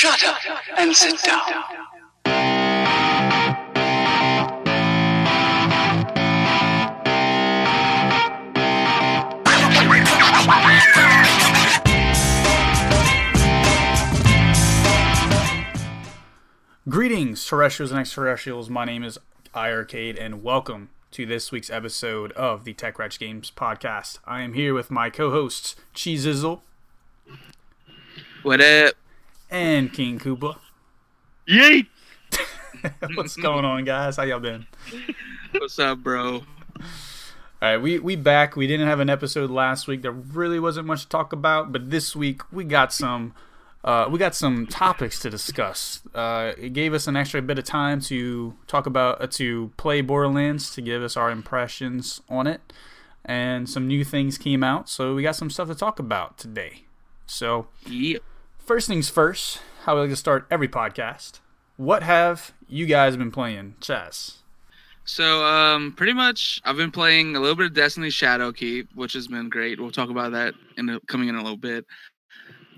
Shut up and sit down. Greetings, terrestrials and extraterrestrials. My name is iArcade, and welcome to this week's episode of the Tech Ratch Games podcast. I am here with my co-hosts Cheezizzle What up? And King Koopa. Yeet! What's going on, guys? How y'all been? What's up, bro? All right, we we back. We didn't have an episode last week. There really wasn't much to talk about, but this week we got some. Uh, we got some topics to discuss. Uh, it gave us an extra bit of time to talk about uh, to play Borderlands to give us our impressions on it, and some new things came out. So we got some stuff to talk about today. So Yep. First things first, how we like to start every podcast. What have you guys been playing, Chess? So, um, pretty much, I've been playing a little bit of Destiny Shadowkeep, which has been great. We'll talk about that in coming in a little bit.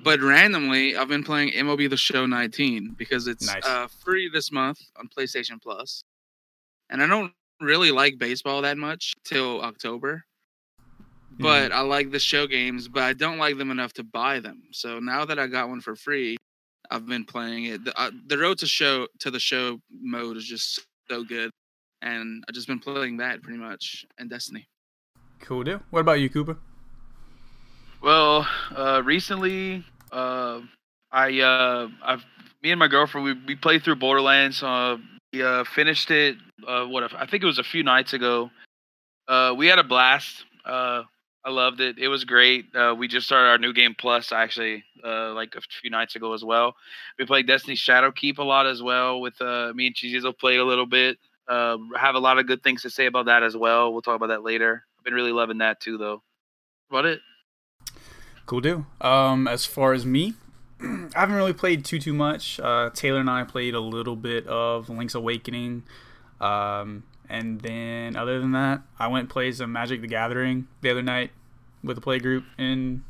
But randomly, I've been playing MLB The Show 19 because it's Nice. uh, free this month on PlayStation Plus, and I don't really like baseball that much till October. But I like the show games, but I don't like them enough to buy them. So now that I got one for free, I've been playing it. The, uh, the road to show to the show mode is just so good, and I've just been playing that pretty much and Destiny. Cool deal. What about you, Cooper? Well, uh, recently, uh, I, uh, I've, me and my girlfriend, we, we played through Borderlands. Uh, we uh, finished it. Uh, what I think it was a few nights ago. Uh, we had a blast. Uh, I loved it. It was great. Uh, we just started our new game plus actually, uh, like a few nights ago as well. We played Destiny Shadowkeep a lot as well. With uh, me and Chizizo played a little bit. Uh, have a lot of good things to say about that as well. We'll talk about that later. I've been really loving that too, though. About it. Cool deal. Um, as far as me, I haven't really played too too much. Uh, Taylor and I played a little bit of Link's Awakening, um, and then other than that, I went and played some Magic the Gathering the other night with a play group in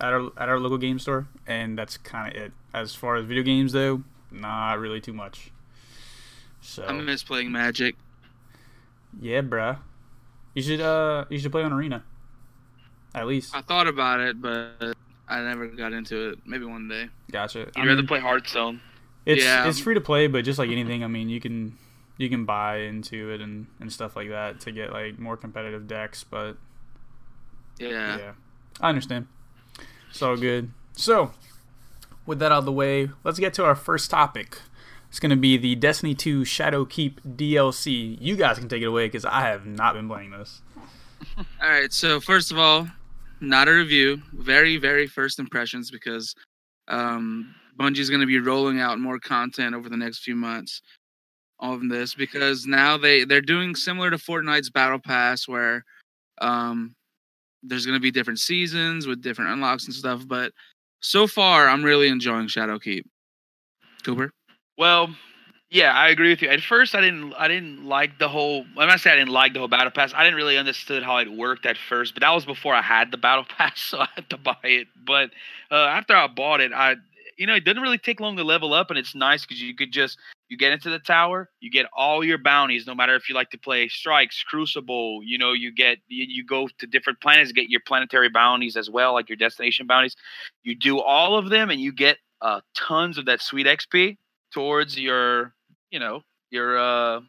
at our at our local game store, and that's kind of it. As far as video games though, not really too much. So I miss playing Magic. yeah, bruh, you should uh you should play on Arena, at least. I thought about it, but I never got into it. Maybe one day. Gotcha. You'd I rather mean- play Hearthstone. It's Yeah. it's free to play, but just like anything, I mean, you can you can buy into it and, and stuff like that to get like more competitive decks. But Yeah. yeah, I understand. It's all good. So, with that out of the way, let's get to our first topic. It's going to be the Destiny 2 Shadow Keep DLC. You guys can take it away because I have not been playing this. All right. So first of all, not a review. Very, very first impressions because um, Bungie's going to be rolling out more content over the next few months on this because now they they're doing similar to Fortnite's Battle Pass where um, there's going to be different seasons with different unlocks and stuff. But so far, I'm really enjoying Shadowkeep. Cooper. Well, yeah, I agree with you. At first, I didn't, I didn't like the whole. I'm not saying I didn't like the whole battle pass. I didn't really understood how it worked at first, but that was before I had the battle pass, so I had to buy it. But uh, after I bought it, I, you know, it didn't really take long to level up, and it's nice because you could just you get into the tower, you get all your bounties, no matter if you like to play strikes, crucible. You know, you get you, you go to different planets, get your planetary bounties as well, like your destination bounties. You do all of them, and you get uh, tons of that sweet XP towards your you know your uh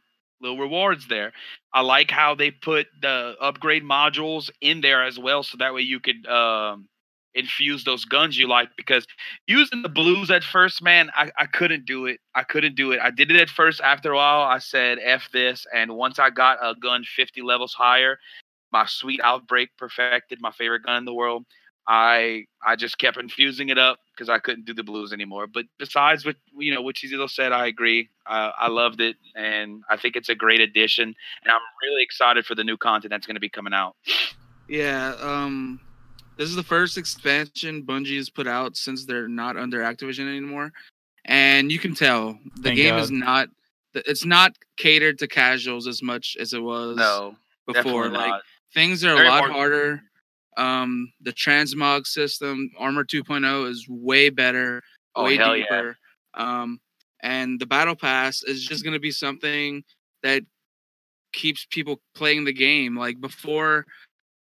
little rewards there i like how they put the upgrade modules in there as well so that way you could um infuse those guns you like because using the blues at first man I, I couldn't do it i couldn't do it i did it at first after a while i said f this and once i got a gun 50 levels higher my sweet outbreak perfected my favorite gun in the world I I just kept infusing it up because I couldn't do the blues anymore. But besides what you know, what Chizito said, I agree. I, I loved it, and I think it's a great addition. And I'm really excited for the new content that's going to be coming out. Yeah, um this is the first expansion Bungie has put out since they're not under Activision anymore. And you can tell the Thank game God. is not it's not catered to casuals as much as it was No, before. definitely Like not. things are a lot hard- harder. Um the transmog system, Armor 2.0 is way better, Oh, way hell yeah. deeper. Um, and the battle pass is just going to be something that keeps people playing the game. Like before,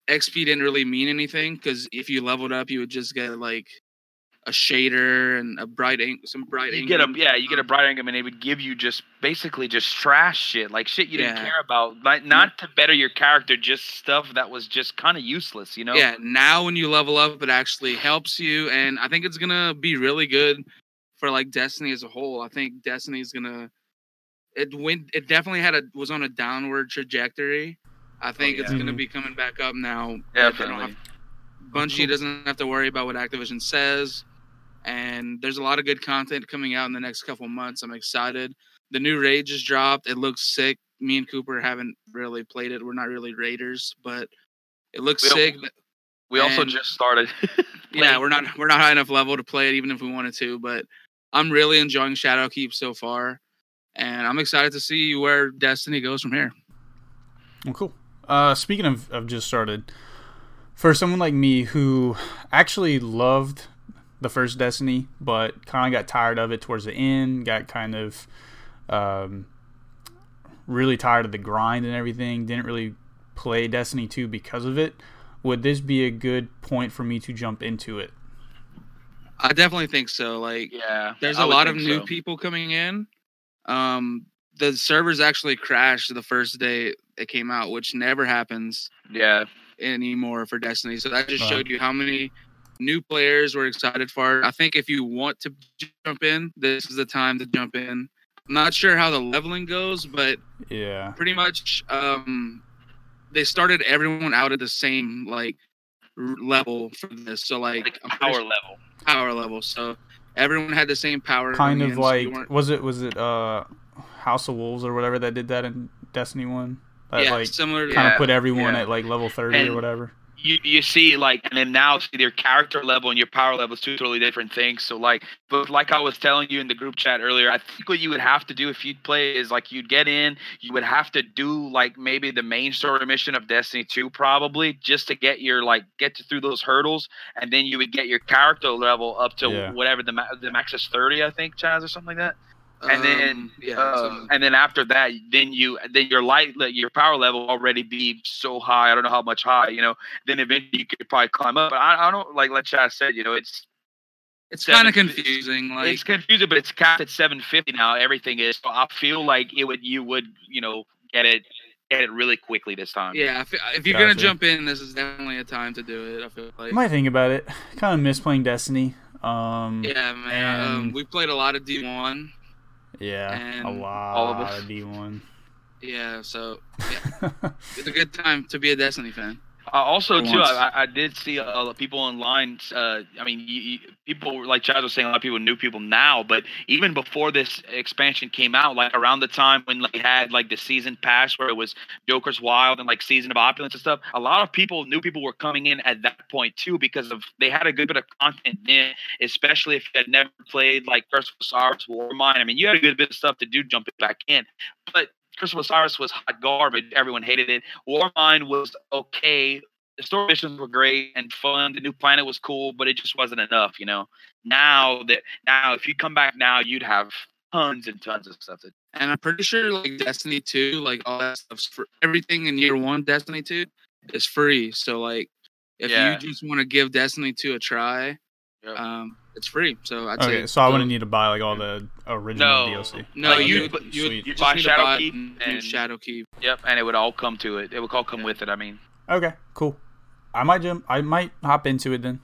XP didn't really mean anything because if you leveled up, you would just get like a shader and a bright ink, some bright You ink. get a yeah, you get a um bright income, and it would give you just basically just trash shit, like shit you didn't care about, like not to better your character, just stuff that was just kind of useless, you know? Yeah, now when you level up, it actually helps you, and I think it's gonna be really good for like Destiny as a whole. I think destiny is gonna it went it definitely had a was on a downward trajectory. I think it's yeah. gonna Mhm. be coming back up now. that Definitely. have- Bungie doesn't have to worry about what Activision says, and there's a lot of good content coming out in the next couple months. I'm excited. The new raid just dropped. It looks sick. Me and Cooper haven't really played it. We're not really raiders, but it looks We sick. We also And- just started. Yeah, we're not we're not high enough level to play it even if we wanted to, but I'm really enjoying Shadowkeep so far. And I'm excited to see where Destiny goes from here. Well, cool. Uh, speaking of, of just started, for someone like me who actually loved the first Destiny, but kind of got tired of it towards the end, got kind of um, really tired of the grind and everything, didn't really play Destiny 2 because of it, would this be a good point for me to jump into it? I definitely think so. Like yeah, there's a a lot of new people coming in. Um the servers actually crashed the first day it came out, which never happens Yeah, anymore for Destiny. So that just Wow. showed you how many new players were excited for it. I think if you want to jump in, this is the time to jump in. I'm not sure how the leveling goes, but Yeah. pretty much um they started everyone out at the same like r- level for this so like, like I'm power sure- level. power level so everyone had the same power Kind of in, so like, weren't- was it, was it, uh, House of Wolves or whatever that did that in Destiny 1? That, yeah like, similar to kind Yeah, of put everyone yeah. at like level 30 And- or whatever. you you see like and then now see their character level and your power level is two totally different things so like but like i was telling you in the group chat earlier i think what you would have to do if you'd play is like you'd get in you would have to do like maybe the main story mission of destiny 2 probably just to get your like get through those hurdles and then you would get your character level up to Yeah. whatever the, ma- the max is 30 i think chaz or something like that and then um, yeah um, so- and then after that then you then your light your power level already be so high i don't know how much high you know then eventually you could probably climb up but i, I don't like like chad said you know it's it's kind of confusing like it's confusing but it's capped at 750 now everything is so i feel like it would you would you know get it get it really quickly this time yeah if, if you're gonna jump in this is definitely a time to do it i feel like I might think about it. Kind of miss playing Destiny. Um, yeah man um, we played a lot of d1 yeah, a lot all of us. of D1. yeah so it's a good time to be a destiny fan Uh, also, too. I, I did see a lot of people online. Uh, I mean, you, you, people like Chad was saying, a lot of people knew people now, but even before this expansion came out, like around the time when like had like the season pass where it was Joker's Wild and like Season of Opulence and stuff, a lot of people new people were coming in at that point too because of they had a good bit of content then, especially if you had never played like Curse of Osiris, Warmind. I mean, you had a good bit of stuff to do jumping back in, but Of Osiris was hot garbage. Everyone hated it. Warmind was okay. The story missions were great and fun. The new planet was cool, but it just wasn't enough, you know. Now that now, if you come back now, you'd have tons and tons of stuff. To, and i'm pretty sure like destiny 2 like all that stuff's for everything in year one destiny 2 is free so like if Yeah. you just want to give destiny 2 a try Yep. um it's free so I'd okay, say. So I wouldn't need to buy like all the original No. DLC. No, Like, you you- you, you buy just need to buy Shadowkeep n- and- new Shadowkeep. yep, and it would all come to it. It would all come with it. I mean, Okay, cool. I might jump. I might hop into it then.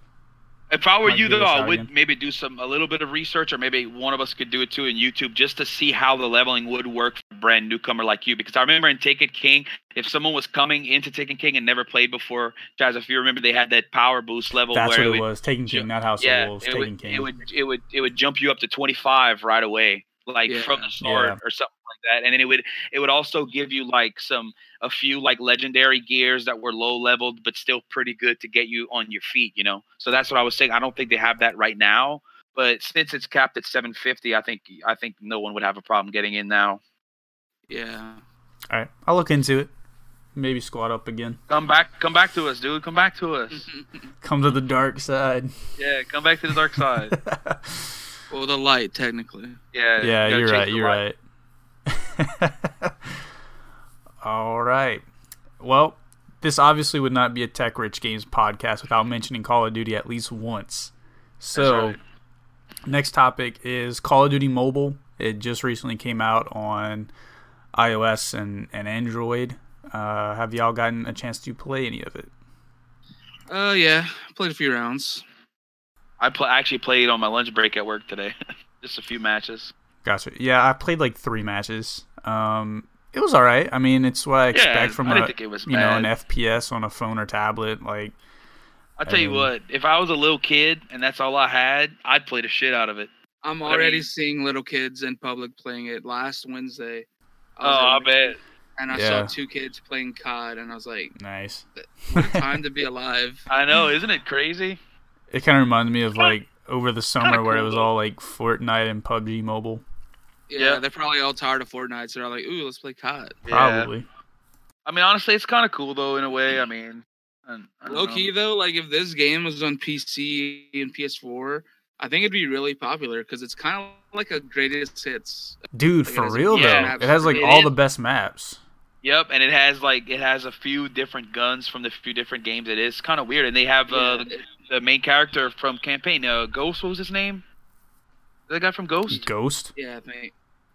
If I were Might you though, I would again. maybe do some a little bit of research, or maybe one of us could do it too in YouTube, just to see how the leveling would work for a brand newcomer like you. Because I remember in Taken King, if someone was coming into Taken King and never played before, guys, if you remember, they had that power boost level That's where what it it would, was. Taken King, not House yeah, of Wolves. it Taking would, King. it would it would it would jump you up to 25 right away, like Yeah. from the start Yeah. or something like that. And then it would it would also give you like some a few like legendary gears that were low leveled but still pretty good to get you on your feet, you know. So that's what I was saying. I don't think they have that right now, but since it's capped at 750, I think I think no one would have a problem getting in now. Yeah. All right, I'll look into it. Maybe squat up again. Come back, come back to us, dude. Come back to us. Come to the dark side. Yeah, come back to the dark side. Well, the light technically. Yeah. yeah, you you're right. You're light. right. All right. Well, this obviously would not be a Tech Rich Games podcast without mentioning Call of Duty at least once. So, right. next topic is Call of Duty Mobile. It just recently came out on iOS and, and Android. Uh, have y'all gotten a chance to play any of it? Uh, yeah, played a few rounds. I pl- actually played on my lunch break at work today. Just a few matches. Gotcha. Yeah, I played like three matches. Um, it was all right. I mean, it's what I expect yeah, from I didn't a think it was you know an. FPS on a phone or tablet. Like, I'll tell you Um, what, if I was a little kid and that's all I had, I'd play the shit out of it. I'm I already mean- seeing little kids in public playing it. Last Wednesday, Oh, I bet. And I Yeah. saw two kids playing COD, and I was like, nice. "What a time to be alive!" I know, isn't it crazy? It kind of reminded me of like over the summer where it was all like Fortnite and PUBG Mobile. Yeah, Yeah. they're probably all tired of Fortnite, so they're like, "Ooh, let's play COD." Yeah. Probably. I mean, honestly, it's kind of cool though in a way. I mean, I, I Low know. key though, like if this game was on PC and PS4, I think it'd be really popular because it's kind of like a greatest hits. Dude, Like, for real yeah, though, maps it has like It all is. the best maps. Yep, and it has like it has a few different guns from the few different games. It is kind of weird, and they have uh, Yeah, the, the main character from campaign, uh, Ghost. What was his name? The guy from Ghost. Ghost. yeah, I think.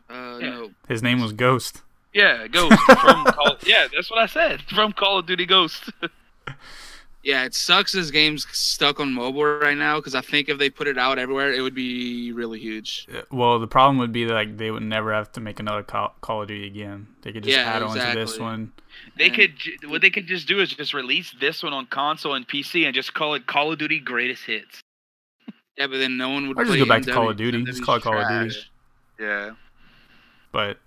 Uh, Yeah. no, His name was Ghost. Yeah, Ghost from Call. Yeah, that's what I said from Call of Duty Ghost. yeah, it sucks. This game's stuck on mobile right now because I think if they put it out everywhere, it would be really huge. Well, the problem would be that like they would never have to make another Call, Call of Duty again. They could just Yeah, add on to this one. They And- could what they could just do is just release this one on console and PC and just call it Call of Duty Greatest Hits. Yeah, but then no one would. Or just go back to Call of Duty. Just call it Call of Duty. Yeah. But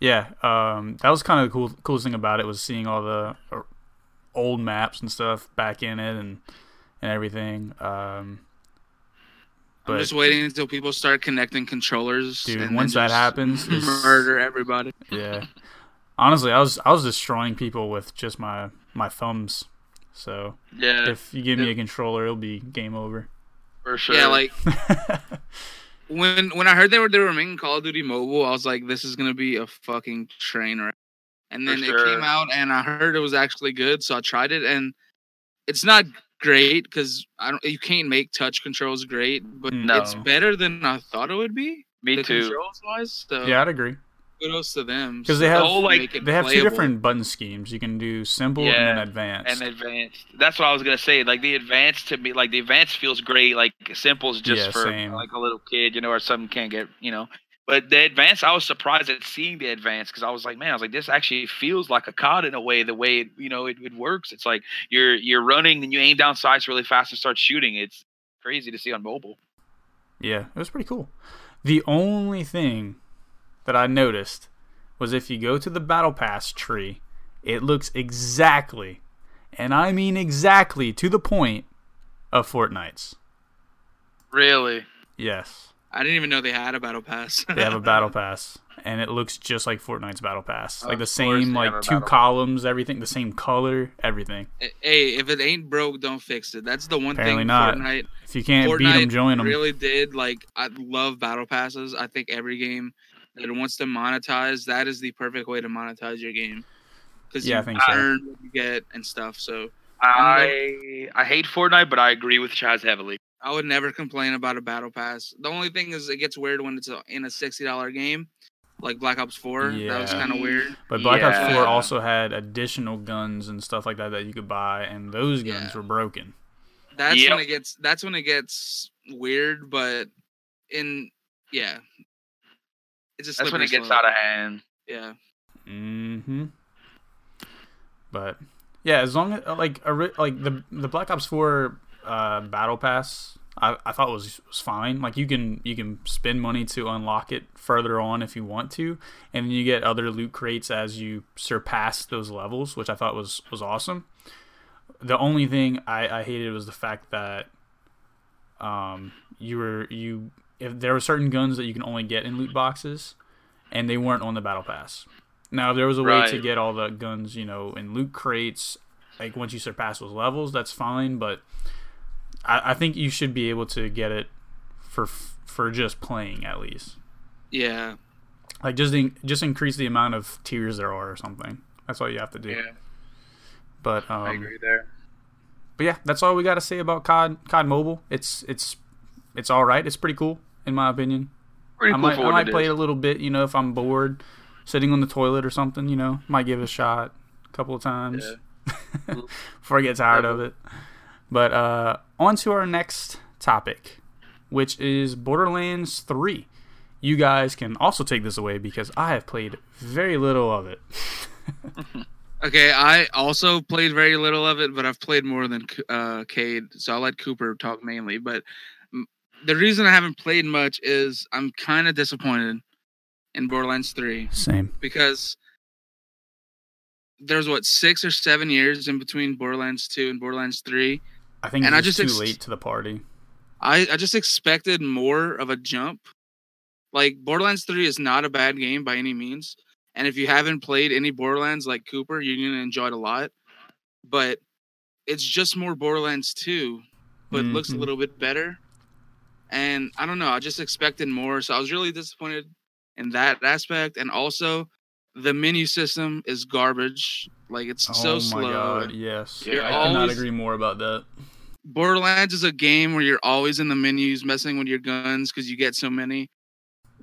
yeah, um, that was kind of the cool coolest thing about it was seeing all the uh, old maps and stuff back in it and and everything. Um, I'm but just waiting until people start connecting controllers. Dude, and once that happens, murder everybody. yeah, honestly, I was I was destroying people with just my my thumbs. So Yeah, if you give me a controller, it'll be game over. for sure. Yeah, like when when I heard they were they were making Call of Duty Mobile, I was like, this is gonna be a fucking train wreck. And For then it came out, and I heard it was actually good, so I tried it, and it's not great because I don't. You can't make touch controls great, but No. it's better than I thought it would be. me too. Controls wise, so yeah, I'd agree kudos to them 'Cause they have- like, they have two different button schemes. You can do simple and then advanced. And advanced. That's what I was gonna say. Like the advanced to me, like the advanced feels great. Like simple's just Yeah, for same. like a little kid, you know, or something can't get, you know. But the advanced, I was surprised at seeing the advanced because I was like, man, I was like, this actually feels like a COD in a way. The way it, you know, it, it works. It's like you're you're running and you aim down sights really fast and start shooting. It's crazy to see on mobile. Yeah, it was pretty cool. The only thing that I noticed was if you go to the Battle Pass tree, it looks exactly, and I mean exactly to the point of Fortnite's. Really. Yes, I didn't even know they had a battle pass. they have a Battle Pass, and it looks just like Fortnite's Battle Pass. Like Of the same, like two columns, everything, the same color, everything. hey, if it ain't broke, don't fix it. That's the one Apparently thing not. Fortnite If you can't beat them, join them. really did. Like I love battle passes. I think every game that wants to monetize, that is the perfect way to monetize your game. Because Yeah, you I think so. earn what you get and stuff. So I I hate Fortnite, but I agree with Chaz heavily. I would never complain about a battle pass. The only thing is, it gets weird when it's a, in a sixty dollar game, like Black Ops Four. Yeah. That was kind of weird. But Black Ops 4 also had additional guns and stuff like that that you could buy, and those guns Yeah. were broken. That's Yep. when it gets. That's when it gets weird. But in yeah, it's just That's when it gets out of hand. Yeah. hmm But yeah, as long as like a, like the the Black Ops Four uh, Battle Pass, I, I thought was was fine. Like you can you can spend money to unlock it further on if you want to, and then you get other loot crates as you surpass those levels, which I thought was was awesome. The only thing I, I hated was the fact that um you were you if there were certain guns that you can only get in loot boxes, and they weren't on the Battle Pass. Now, if there was a way to get all the guns, you know, in loot crates, like once you surpass those levels, that's fine. But I, I think you should be able to get it for f- for just playing at least. Yeah. Like just in, just increase the amount of tiers there are or something. That's all you have to do. Yeah, But um, I agree there. but yeah, that's all we got to say about COD COD Mobile. It's it's it's all right. It's pretty cool in my opinion. Pretty I cool might for I might it play is. it a little bit, you know, if I'm bored, sitting on the toilet or something, you know, might give it a shot a couple of times before I get tired of it. But uh, on to our next topic, which is Borderlands 3. You guys can also take this away because I have played very little of it. Okay, I also played very little of it, but I've played more than uh, Cade, so I'll let Cooper talk mainly. But the reason I haven't played much is I'm kind of disappointed in Borderlands 3 Same. because there's what six or seven years in between Borderlands 2 and Borderlands 3. I think And I just too ex- late to the party. I, I just expected more of a jump. Like Borderlands 3 is not a bad game by any means. And if you haven't played any Borderlands like Cooper, you're gonna enjoy it a lot. But it's just more Borderlands 2, but looks a Mhm. little bit better. And I don't know, I just expected more. So I was really disappointed in that aspect. And also the menu system is garbage. Like it's so oh my slow. god, yes. You're I cannot agree more about that. Borderlands is a game where you're always in the menus messing with your guns because you get so many.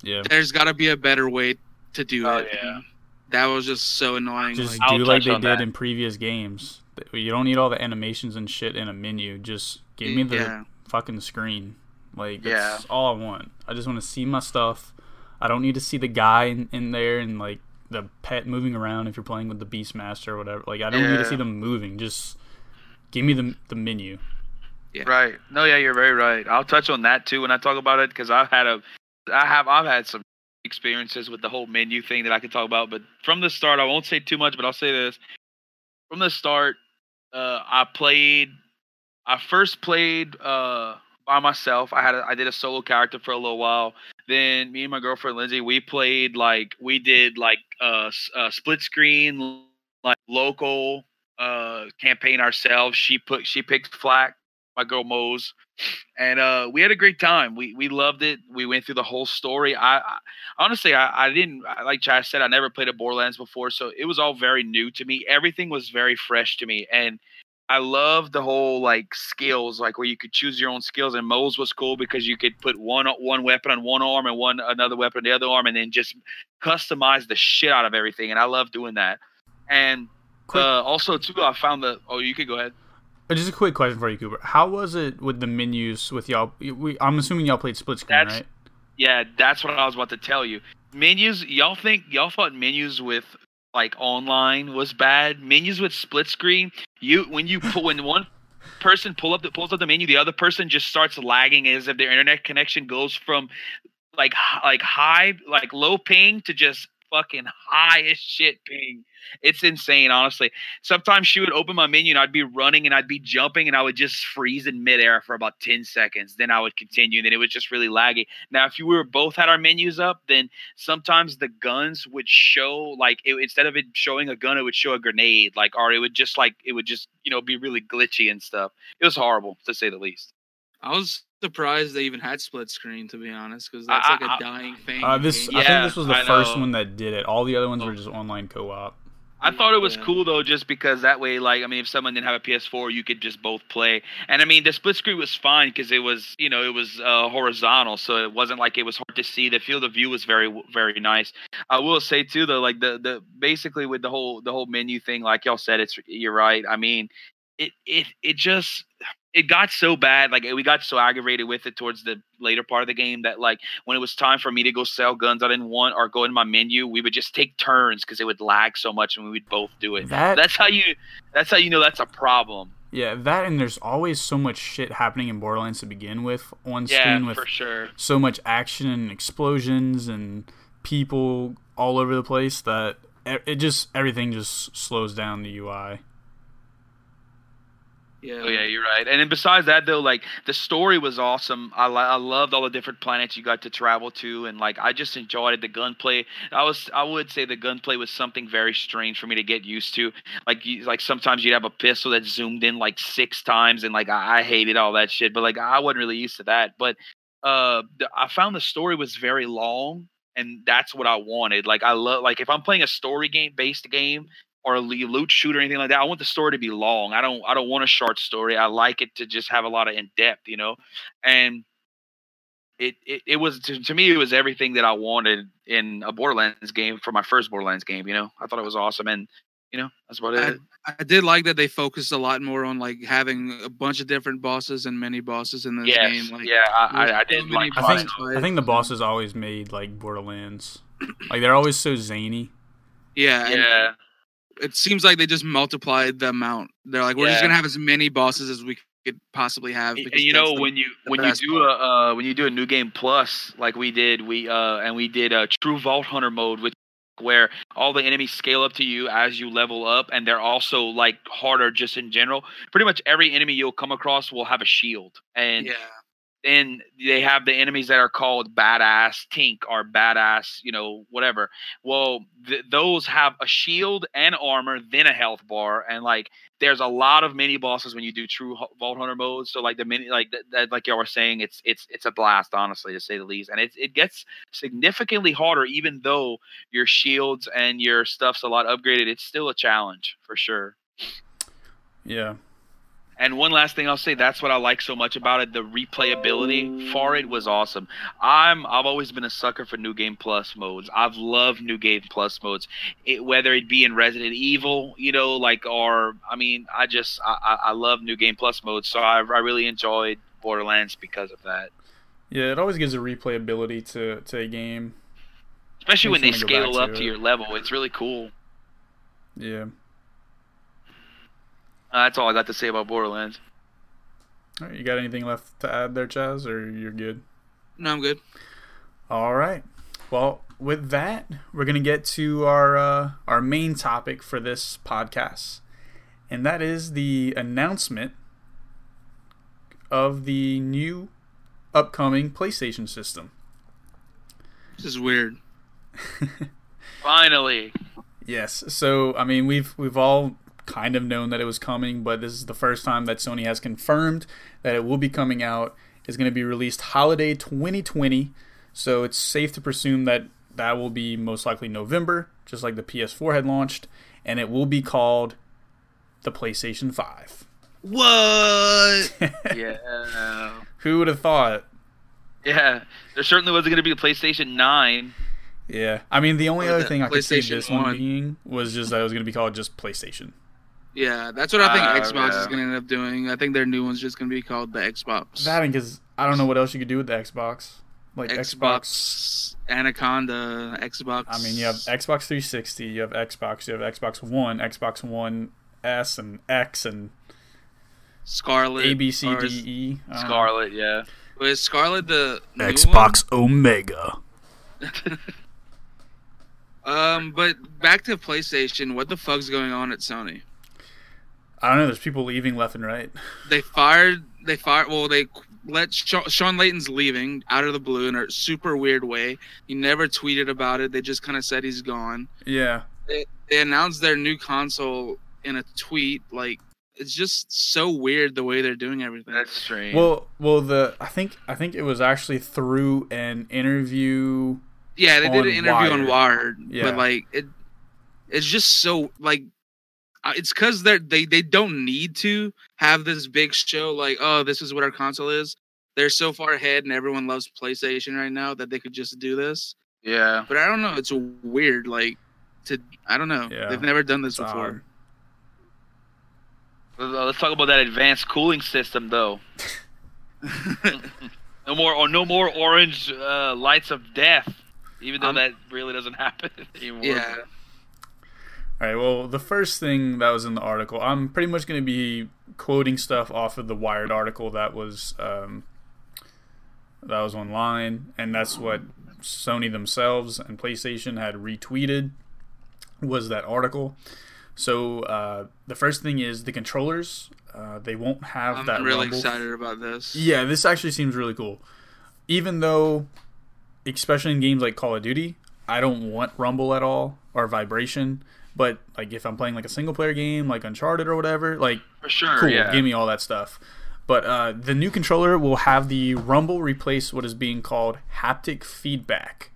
Yeah. There's got to be a better way to do Oh, it. yeah. That was just so annoying. Just like, I'll do like they did that. in previous games. You don't need all the animations and shit in a menu. Just give me the Yeah. fucking screen. Like Yeah. that's all I want. I just want to see my stuff. I don't need to see the guy in, in there and like the pet moving around if you're playing with the Beastmaster or whatever. Like I don't need to see them moving. Just give me the the menu. Right. No, yeah, you're very right. I'll touch on that too when I talk about it because I've had a, I have, I've had some experiences with the whole menu thing that I can talk about. But from the start, I won't say too much, but I'll say this: from the start, uh, I played, I first played uh, by myself. I had, a, I did a solo character for a little while. Then me and my girlfriend Lindsay, we played like we did like a, uh split screen, like local uh campaign ourselves. She put, she picked FL4K my girl Moze, and uh, we had a great time. We we loved it. We went through the whole story. I, I honestly, I, I didn't like Chad said. I never played a Borderlands before, so it was all very new to me. Everything was very fresh to me, and I love the whole like skills, like where you could choose your own skills. And Moze was cool because you could put one one weapon on one arm and one another weapon on the other arm, and then just customize the shit out of everything. And I love doing that. And uh, also too, I found the. Oh, you could go ahead. Just a quick question for you, Cooper. How was it with the menus with y'all? We, I'm assuming y'all played split screen, That's- right? Yeah, that's what I was about to tell you. Menus, y'all think y'all thought menus with like online was bad. Menus with split screen, you when you pull when one person pull up the pulls up the menu, the other person just starts lagging as if their internet connection goes from like like high like low ping to just fucking high as shit ping. It's insane, honestly. Sometimes she would open my menu and I'd be running and I'd be jumping and I would just freeze in midair for about 10 seconds. Then I would continue and then it was just really laggy. Now, if you were both had our menus up, then sometimes the guns would show like it, instead of it showing a gun, it would show a grenade, like or it would just like it would just you know be really glitchy and stuff. It was horrible to say the least. I was surprised they even had split screen, to be honest, because that's like a I- dying thing. Uh, this gaming. I Yeah, think this was the I first know. one that did it. All the other ones were Oh. just online co-op. I thought it was Yeah. cool though, just because that way, like, I mean, if someone didn't have a PS4, you could just both play. And I mean, the split screen was fine because it was, you know, it was uh, horizontal, so it wasn't like it was hard to see. The field of view was very, very nice. I will say too, though, like the the basically with the whole the whole menu thing, like y'all said, it's you're right. I mean, it it it just it got so bad like we got so aggravated with it towards the later part of the game that like when it was time for me to go sell guns i didn't want or go in my menu we would just take turns because it would lag so much and we would both do it. That that's how you that's how you know that's a problem. Yeah, that and there's always so much shit happening in Borderlands to begin with on yeah screen with sure. so much action and explosions and people all over the place that it just everything just slows down the UI. Yeah. Oh yeah, you're right. And then besides that though, like the story was awesome. I I loved all the different planets you got to travel to, and like I just enjoyed it. The gunplay, I was I would say the gunplay was something very strange for me to get used to. Like you, like sometimes you'd have a pistol that zoomed in like six times, and like I, I hated all that shit. But like I wasn't really used to that. But uh, the, I found the story was very long, and that's what I wanted. Like I love like if I'm playing a story game based game or a loot shoot or anything like that, I want the story to be long. I don't I don't want a short story. I like it to just have a lot of in depth, you know, and. It, it, it was to, to me it was everything that I wanted in a Borderlands game for my first Borderlands game. You know, I thought it was awesome, and you know that's about it. I did like that they focused a lot more on like having a bunch of different bosses and many bosses in this Yes, game. Like, yeah, I, I, I did like. I think. I think the bosses always made like Borderlands. Like they're always so zany. yeah, and Yeah, it seems like they just multiplied the amount. They're like, we're just gonna have as many bosses as we could possibly have. and you know the- when you when you do a uh, when you do a new game plus like we did we uh and we did a true vault hunter mode with where all the enemies scale up to you as you level up and they're also like harder just in general pretty much every enemy you'll come across will have a shield and yeah, then they have the enemies that are called badass tink or badass you know whatever. Well th- those have a shield and armor then a health bar and like there's a lot of mini bosses when you do true vault hunter mode so like the mini like like y'all were saying it's it's it's a blast honestly to say the least. And it, it gets significantly harder even though your shields and your stuff's a lot upgraded. It's still a challenge for sure. Yeah. And one last thing I'll say, that's what I like so much about it. The replayability for it was awesome. I'm I've always been a sucker for new game plus modes. I've loved new game plus modes. It, whether it be in Resident Evil, you know, like or I mean, I just I, I I love new game plus modes. So I I really enjoyed Borderlands because of that. Yeah, it always gives a replayability to, to a game. Especially when they Makes me wanna scale up to to your level. It's really cool. Yeah. Uh, that's all I got to say about Borderlands. All right, you got anything left to add there, Chaz, or you're good? no, I'm good. All right. Well, with that, we're gonna get to our uh, our main topic for this podcast, and that is the announcement of the new upcoming PlayStation system. This is weird. Finally. Yes. So I mean, we've we've all kind of known that it was coming, but this is the first time that Sony has confirmed that it will be coming out. It's going to be released holiday 2020. So it's safe to presume that that will be most likely November, just like the PS4 had launched, and it will be called the PlayStation 5. What? Yeah. Who would have thought? Yeah. There certainly wasn't going to be a PlayStation 9. Yeah. I mean, the only other thing I could see this one 1. being was just that it was going to be called just PlayStation. Yeah, that's what I think Uh, Xbox is gonna end up doing. I think their new one's just gonna be called the Xbox. That and because I don't know what else you could do with the Xbox. Like Xbox Xbox, Anaconda, Xbox. I mean, you have Xbox 360, you have Xbox, you have Xbox One, Xbox One S, and X, and Scarlett, A B C D E. or D, is-. I don't know. Scarlett, yeah. Was Scarlett the new Omega. one? Um, but back to PlayStation. What the fuck's going on at Sony? I don't know. There's people leaving left and right. They fired. They fired. Well, they let Sha- Shawn Layden's leaving out of the blue in a super weird way. He never tweeted about it. They just kind of said he's gone. Yeah, They, they announced their new console in a tweet. Like it's just so weird the way they're doing everything. That's strange. Well, well, the I think I think it was actually through an interview. Yeah, they did an interview on Wired. Wired, Yeah. but like it, it's just so like, it's because they they they don't need to have this big show like, oh, this is what our console is. They're so far ahead, and everyone loves PlayStation right now that they could just do this. yeah. But I don't know, it's weird. Like, to I don't know, Yeah. they've never done this It's before. odd. Let's let's talk about that advanced cooling system, though. no more, or no more orange uh, lights of death. Even though Um, that really doesn't happen anymore. yeah, All right. Well, the first thing that was in the article, I'm pretty much going to be quoting stuff off of the Wired article that was um, that was online, and that's what Sony themselves and PlayStation had retweeted was that article. So uh, the first thing is the controllers. Uh, they won't have that. I'm really rumble excited about this. yeah, this actually seems really cool. Even though, especially in games like Call of Duty, I don't want rumble at all or vibration. But like if I'm playing like a single player game, like Uncharted or whatever, like for sure. cool, yeah. give me all that stuff. But uh, the new controller will have the rumble replace what is being called haptic feedback.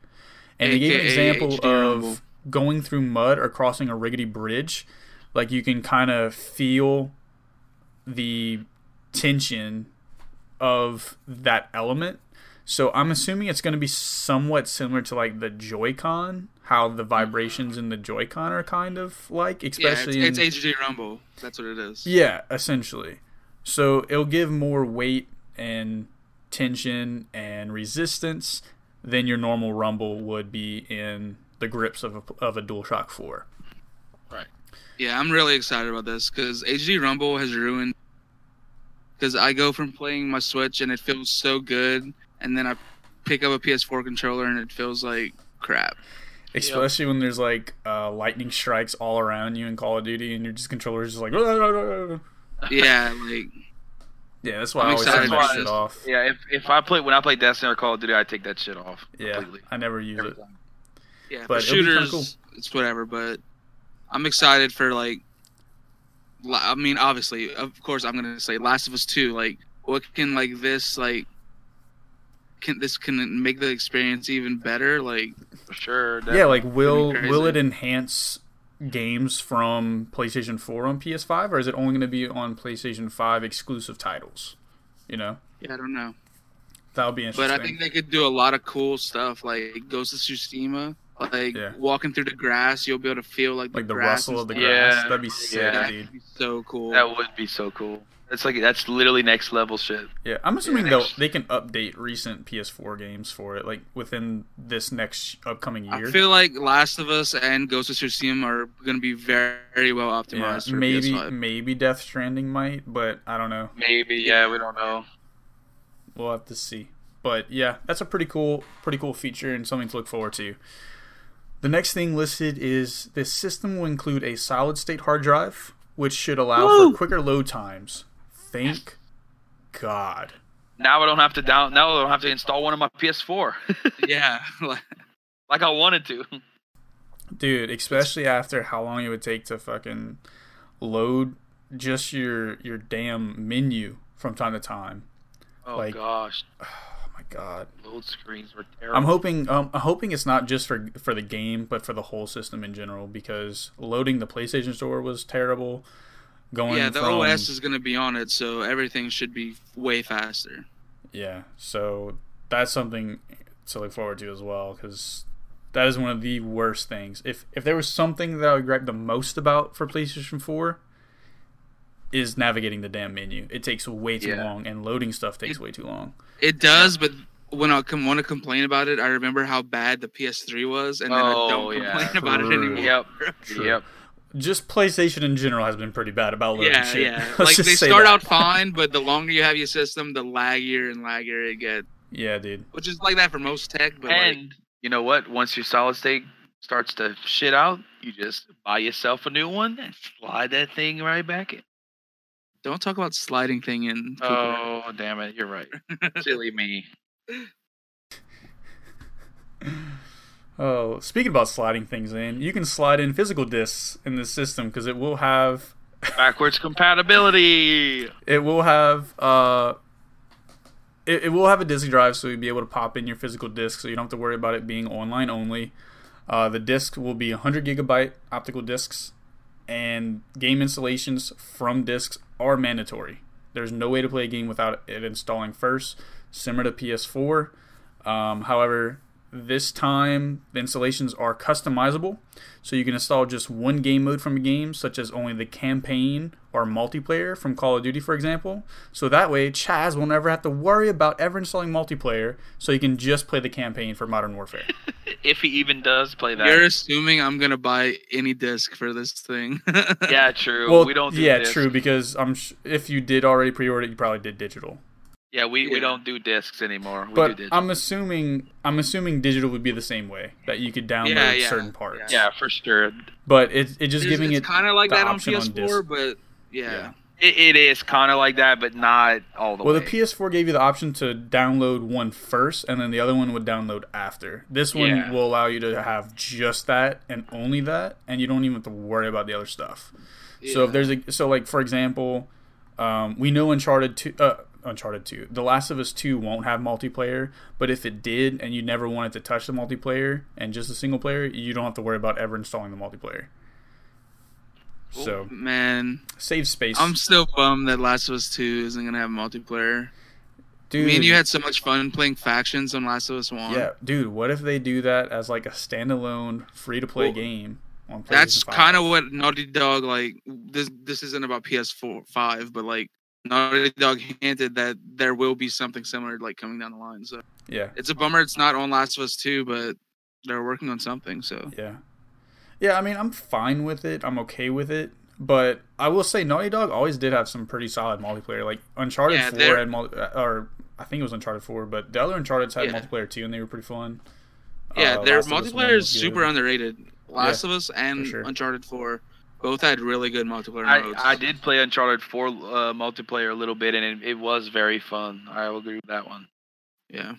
And they gave an example HD of rumble. going through mud or crossing a rickety bridge. Like you can kind of feel the tension of that element. So I'm assuming it's going to be somewhat similar to like the Joy-Con, how the mm-hmm. vibrations in the Joy-Con are kind of like, Yeah, it's, especially in it's HD Rumble. That's what it is. yeah, essentially. So it'll give more weight and tension and resistance than your normal rumble would be in the grips of a, of a DualShock 4. Right. Yeah, I'm really excited about this because HD Rumble has ruined. Because I go from playing my Switch and it feels so good, and then I pick up a PS4 controller and it feels like crap. Especially when there's like uh, lightning strikes all around you in Call of Duty and your just controller is just like Yeah, like yeah, that's why I'm I always excited turn that shit off. Yeah, if, if I play when I play Destiny or Call of Duty, I take that shit off. Yeah, completely. I never use Every it. time. yeah, But for it'll be kinda shooters, it's whatever. But I'm excited for like. I mean, obviously, of course, I'm gonna say Last of Us Two. Like, what can like this like? Can this can make the experience even better? Like, For sure. Yeah, like will will it enhance games from PlayStation 4 on PS5 or is it only going to be on PlayStation 5 exclusive titles? You know? yeah, I don't know. That would be interesting. But I think they could do a lot of cool stuff, like Ghost of Tsushima. Like Yeah. walking through the grass, you'll be able to feel like the, like the grass rustle of the grass. Yeah, That'd be sick, yeah. That'd be so cool. That would be so cool. That's like that's literally next level shit. Yeah, I'm assuming Yeah. they'll they can update recent PS4 games for it, like within this next upcoming year. I feel like Last of Us and Ghost of Tsushima are going to be very, very well yeah, optimized for maybe PS5. maybe Death Stranding might, but I don't know. Maybe, yeah, we don't know. We'll have to see. But yeah, that's a pretty cool, pretty cool feature and something to look forward to. The next thing listed is this system will include a solid state hard drive, which should allow Woo! for quicker load times. Thank God. Now I don't have to down. Now I don't have to install one of my PS4 yeah, like, like I wanted to. Dude, especially after how long it would take to fucking load just your your damn menu from time to time. Oh Like- gosh, Oh my god. load screens were terrible. I'm hoping um, I'm hoping it's not just for for the game, but for the whole system in general. Because loading the PlayStation Store was terrible. Going yeah, the from, OS is going to be on it, so everything should be way faster. yeah, so that's something to look forward to as well. Because that is one of the worst things. If if there was something that I would gripe the most about for PlayStation Four, is navigating the damn menu. It takes way too Yeah. long, and loading stuff takes It- way too long. It does, but when I com- want to complain about it, I remember how bad the PS3 was, and then I Oh, don't yeah. complain about it anymore. Yep, True. yep. Just PlayStation in general has been pretty bad about loading Yeah, shit. yeah. Let's like just they say start that. out fine, but the longer you have your system, the laggier and laggier it gets. Yeah, dude. Which is like that for most tech, but like, And you know what? Once your solid state starts to shit out, you just buy yourself a new one and slide that thing right back in. don't talk about sliding thing in. Cooper. Oh, damn it! You're right. Silly me. Oh, speaking about sliding things in, you can slide in physical discs in this system because it will have Backwards compatibility. it will have uh it, it will have a disk drive so you'll be able to pop in your physical disc so you don't have to worry about it being online only. Uh, the disc will be 100 gigabyte optical discs, and game installations from discs are mandatory. There's no way to play a game without it installing first, similar to PS4. Um, however, this time the installations are customizable, so you can install just one game mode from a game, such as only the campaign or multiplayer from Call of Duty, for example. So that way, Chaz will never have to worry about ever installing multiplayer, so you can just play the campaign for Modern Warfare. If he even does play that. You're assuming I'm gonna buy any disc for this thing. yeah, true. well, we don't. Do yeah, discs. true. Because I'm sh- if you did already pre-order, it, you probably did digital. Yeah, we, we don't do discs anymore. We But digital. I'm assuming I'm assuming digital would be the same way that you could download Yeah, yeah, certain parts. yeah, for sure. But it it just it's giving it's it kind of like that on PS4, disc. but yeah. Yeah. It, it is kind of like that, but not all the Well, way. the PS4 gave you the option to download one first, and then the other one would download after. This one Yeah. will allow you to have just that and only that, and you don't even have to worry about the other stuff. So if there's a so like for example, Um, we know Uncharted two, uh, Uncharted two, The Last of Us two won't have multiplayer, but if it did, and you never wanted to touch the multiplayer and just a single player, you don't have to worry about ever installing the multiplayer. So Man, save space. I'm still bummed that Last of Us 2 isn't gonna have multiplayer. dude, Me and you had so much fun playing factions on Last of Us 1. yeah, dude. What if they do that as like a standalone free to play Well, game? On That's PlayStation 5? kind of what Naughty Dog like. This this isn't about PS4 five, but like Naughty Dog hinted that there will be something similar like coming down the line. So yeah. it's a bummer it's not on Last of Us 2, but they're working on something. So Yeah. Yeah, I mean, I'm fine with it. I'm okay with it. But I will say Naughty Dog always did have some pretty solid multiplayer. Like Uncharted Yeah, 4 they're- had multi- or I think it was Uncharted 4, but the other Uncharted's had Yeah. multiplayer too and they were pretty fun. yeah, Uh, their Last of Us 1 multiplayer is super underrated. Last of Us and sure. Uncharted 4 both had really good multiplayer I, modes. I did play Uncharted 4 uh, multiplayer a little bit, and it, it was very fun. I will agree with that one. Yeah.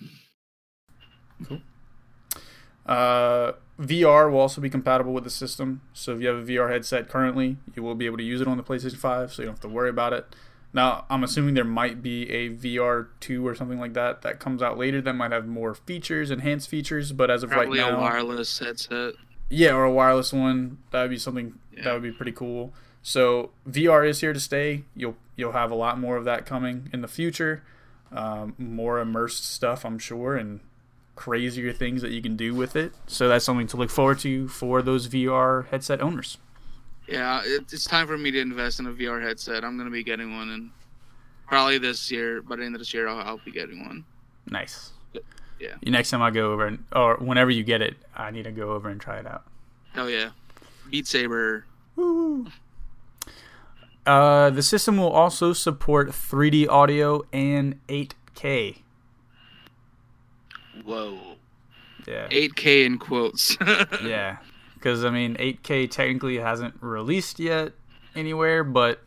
Uh, VR will also be compatible with the system. So if you have a VR headset currently, you will be able to use it on the PlayStation 5, so you don't have to worry about it. Now, I'm assuming there might be a VR 2 or something like that that comes out later that might have more features, enhanced features, but as of Probably right now, Probably a wireless headset. Yeah, or a wireless one. That would be something Yeah. that would be pretty cool. So VR is here to stay. You'll you'll have a lot more of that coming in the future. Um, more immersed stuff, I'm sure, and crazier things that you can do with it. So that's something to look forward to for those VR headset owners. Yeah, it's time for me to invest in a VR headset. I'm gonna be getting one, and probably this year, by the end of this year, I'll, I'll be getting one. Nice. Yeah. Next time I go over, and, or whenever you get it, I need to go over and try it out. Hell yeah, Beat Saber. Woo. Uh, the system will also support 3D audio and 8K. Whoa. Yeah. 8K in quotes. Yeah, because I mean, 8K technically hasn't released yet anywhere, but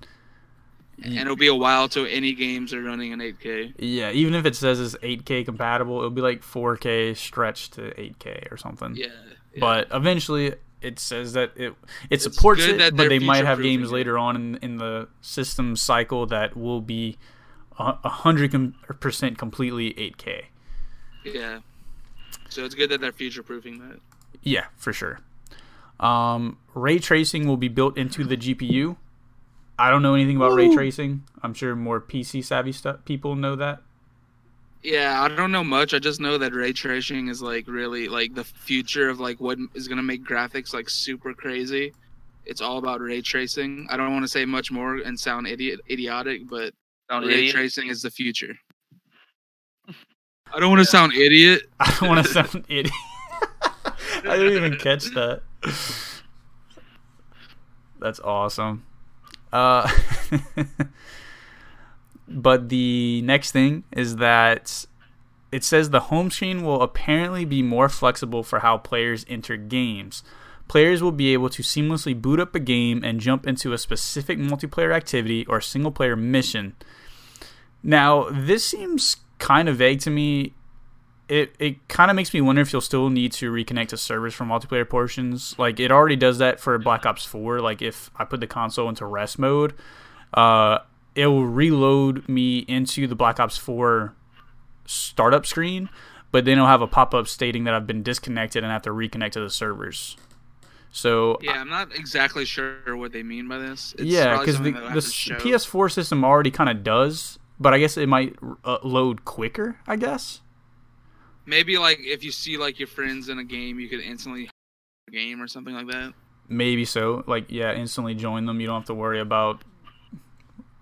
and it'll be a while till any games are running in 8K. yeah, even if it says it's 8K compatible, it'll be like 4K stretched to 8K or something. Yeah. yeah. But eventually, it says that it it It's supports it, but they're might have games it. later on in, in the system cycle that will be hundred percent completely 8K. yeah. So it's good that they're future proofing that. Yeah, for sure. Um, ray tracing will be built into the GPU. I don't know anything about ray tracing. I'm sure more PC savvy stuff people know that. Yeah, I don't know much. I just know that ray tracing is like really like the future of like what is gonna make graphics like super crazy. It's all about ray tracing. I don't want to say much more and sound idiot idiotic, but Sound ray idiot? tracing is the future. I don't want to sound idiot. I don't want to sound idiot. I didn't even catch that. That's awesome. Uh, but the next thing is that it says the home screen will apparently be more flexible for how players enter games. Players will be able to seamlessly boot up a game and jump into a specific multiplayer activity or single player mission. Now, this seems kind of vague to me it it kind of makes me wonder if you'll still need to reconnect to servers for multiplayer portions. Like it already does that for Black Ops 4. Like if I put the console into rest mode, uh, it will reload me into the Black Ops 4 startup screen, but then it'll have a pop up stating that I've been disconnected and have to reconnect to the servers. So Yeah, I'm not exactly sure what they mean by this. It's yeah, because the, the have to s- show. PS4 system already kind of does, but I guess it might uh, load quicker. I guess. Maybe like if you see like your friends in a game, you could instantly game or something like that. Maybe so. Like, yeah, instantly join them. You don't have to worry about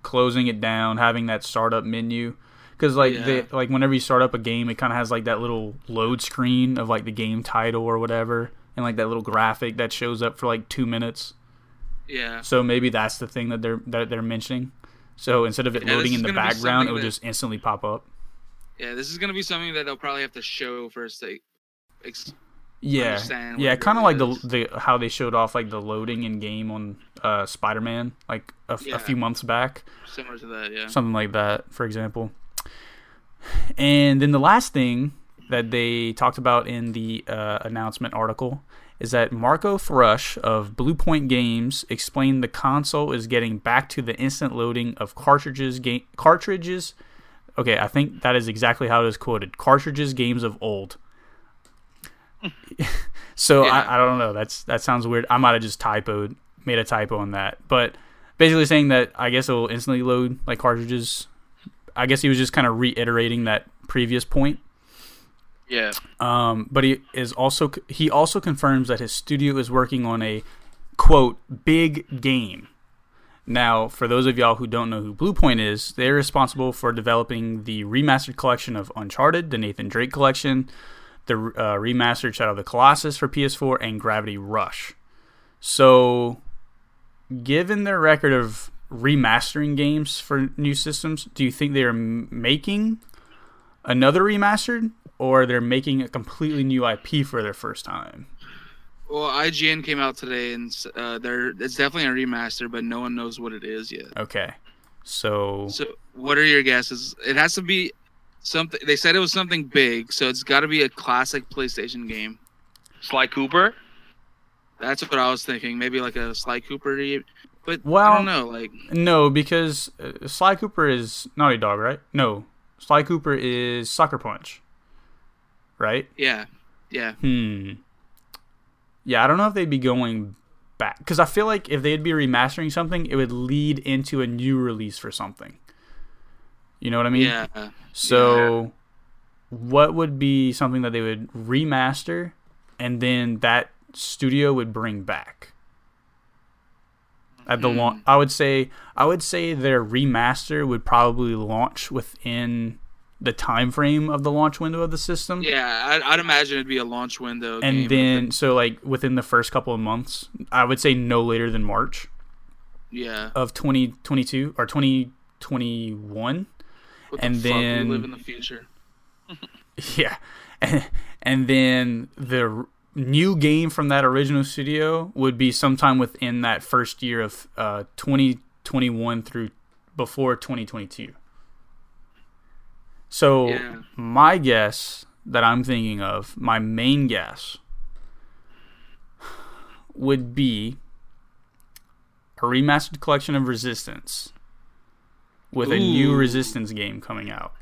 closing it down, having that startup menu. Because like Yeah. they like whenever you start up a game, it kind of has like that little load screen of like the game title or whatever, and like that little graphic that shows up for like two minutes. Yeah. So maybe that's the thing that they're that they're mentioning. So instead of it Yeah, loading in the background, it would that- just instantly pop up. Yeah, this is gonna be something that they'll probably have to show first. They, ex- Yeah, yeah, kind of like the the how they showed off like the loading in game on uh, Spider Man like a, f- Yeah. a few months back. similar to that. Yeah. something like that, for example. And then the last thing that they talked about in the uh, announcement article is that Marco Thrush of Bluepoint Games explained the console is getting back to the instant loading of cartridges game cartridges. Okay, I think that is exactly how it is quoted. Cartridges games of old. so Yeah. I, I don't know. That's that sounds weird. I might have just typoed, made a typo on that. But basically saying that I guess it will instantly load like cartridges. I guess he was just kind of reiterating that previous point. Yeah. Um, but he is also he also confirms that his studio is working on a quote big game. Now, for those of y'all who don't know who Bluepoint is, they're responsible for developing the remastered collection of Uncharted, the Nathan Drake collection, the uh, remastered Shadow of the Colossus for PS4, and Gravity Rush. So, given their record of remastering games for new systems, do you think they are m- making another remastered, or they're making a completely new IP for their first time? Well, IGN came out today, and uh, there it's definitely a remaster, but no one knows what it is yet. Okay, so So, what are your guesses? It has to be something. They said it was something big, so it's got to be a classic PlayStation game. Sly Cooper. That's what I was thinking. Maybe like a Sly Cooper. But Well- I don't know. Like, no, because uh, Sly Cooper is Naughty Dog, right? No, Sly Cooper is Sucker Punch, right? yeah, yeah. Hmm. Yeah, I don't know if they'd be going back because I feel like if they'd be remastering something, it would lead into a new release for something. You know what I mean? Yeah, So, what would be something that they would remaster, and then that studio would bring back? At the hmm. launch, I would say I would say their remaster would probably launch within the time frame of the launch window of the system. yeah. I'd, I'd imagine it'd be a launch window. and then so like within the first couple of months, I would say no later than March yeah. of 2022 or 2021. What the and we then- live in the future. Yeah, and, and then the new game from that original studio would be sometime within that first year of uh, 2021 through before 2022. So Yeah. my guess that I'm thinking of, my main guess, would be a remastered collection of Resistance with a new Resistance game coming out.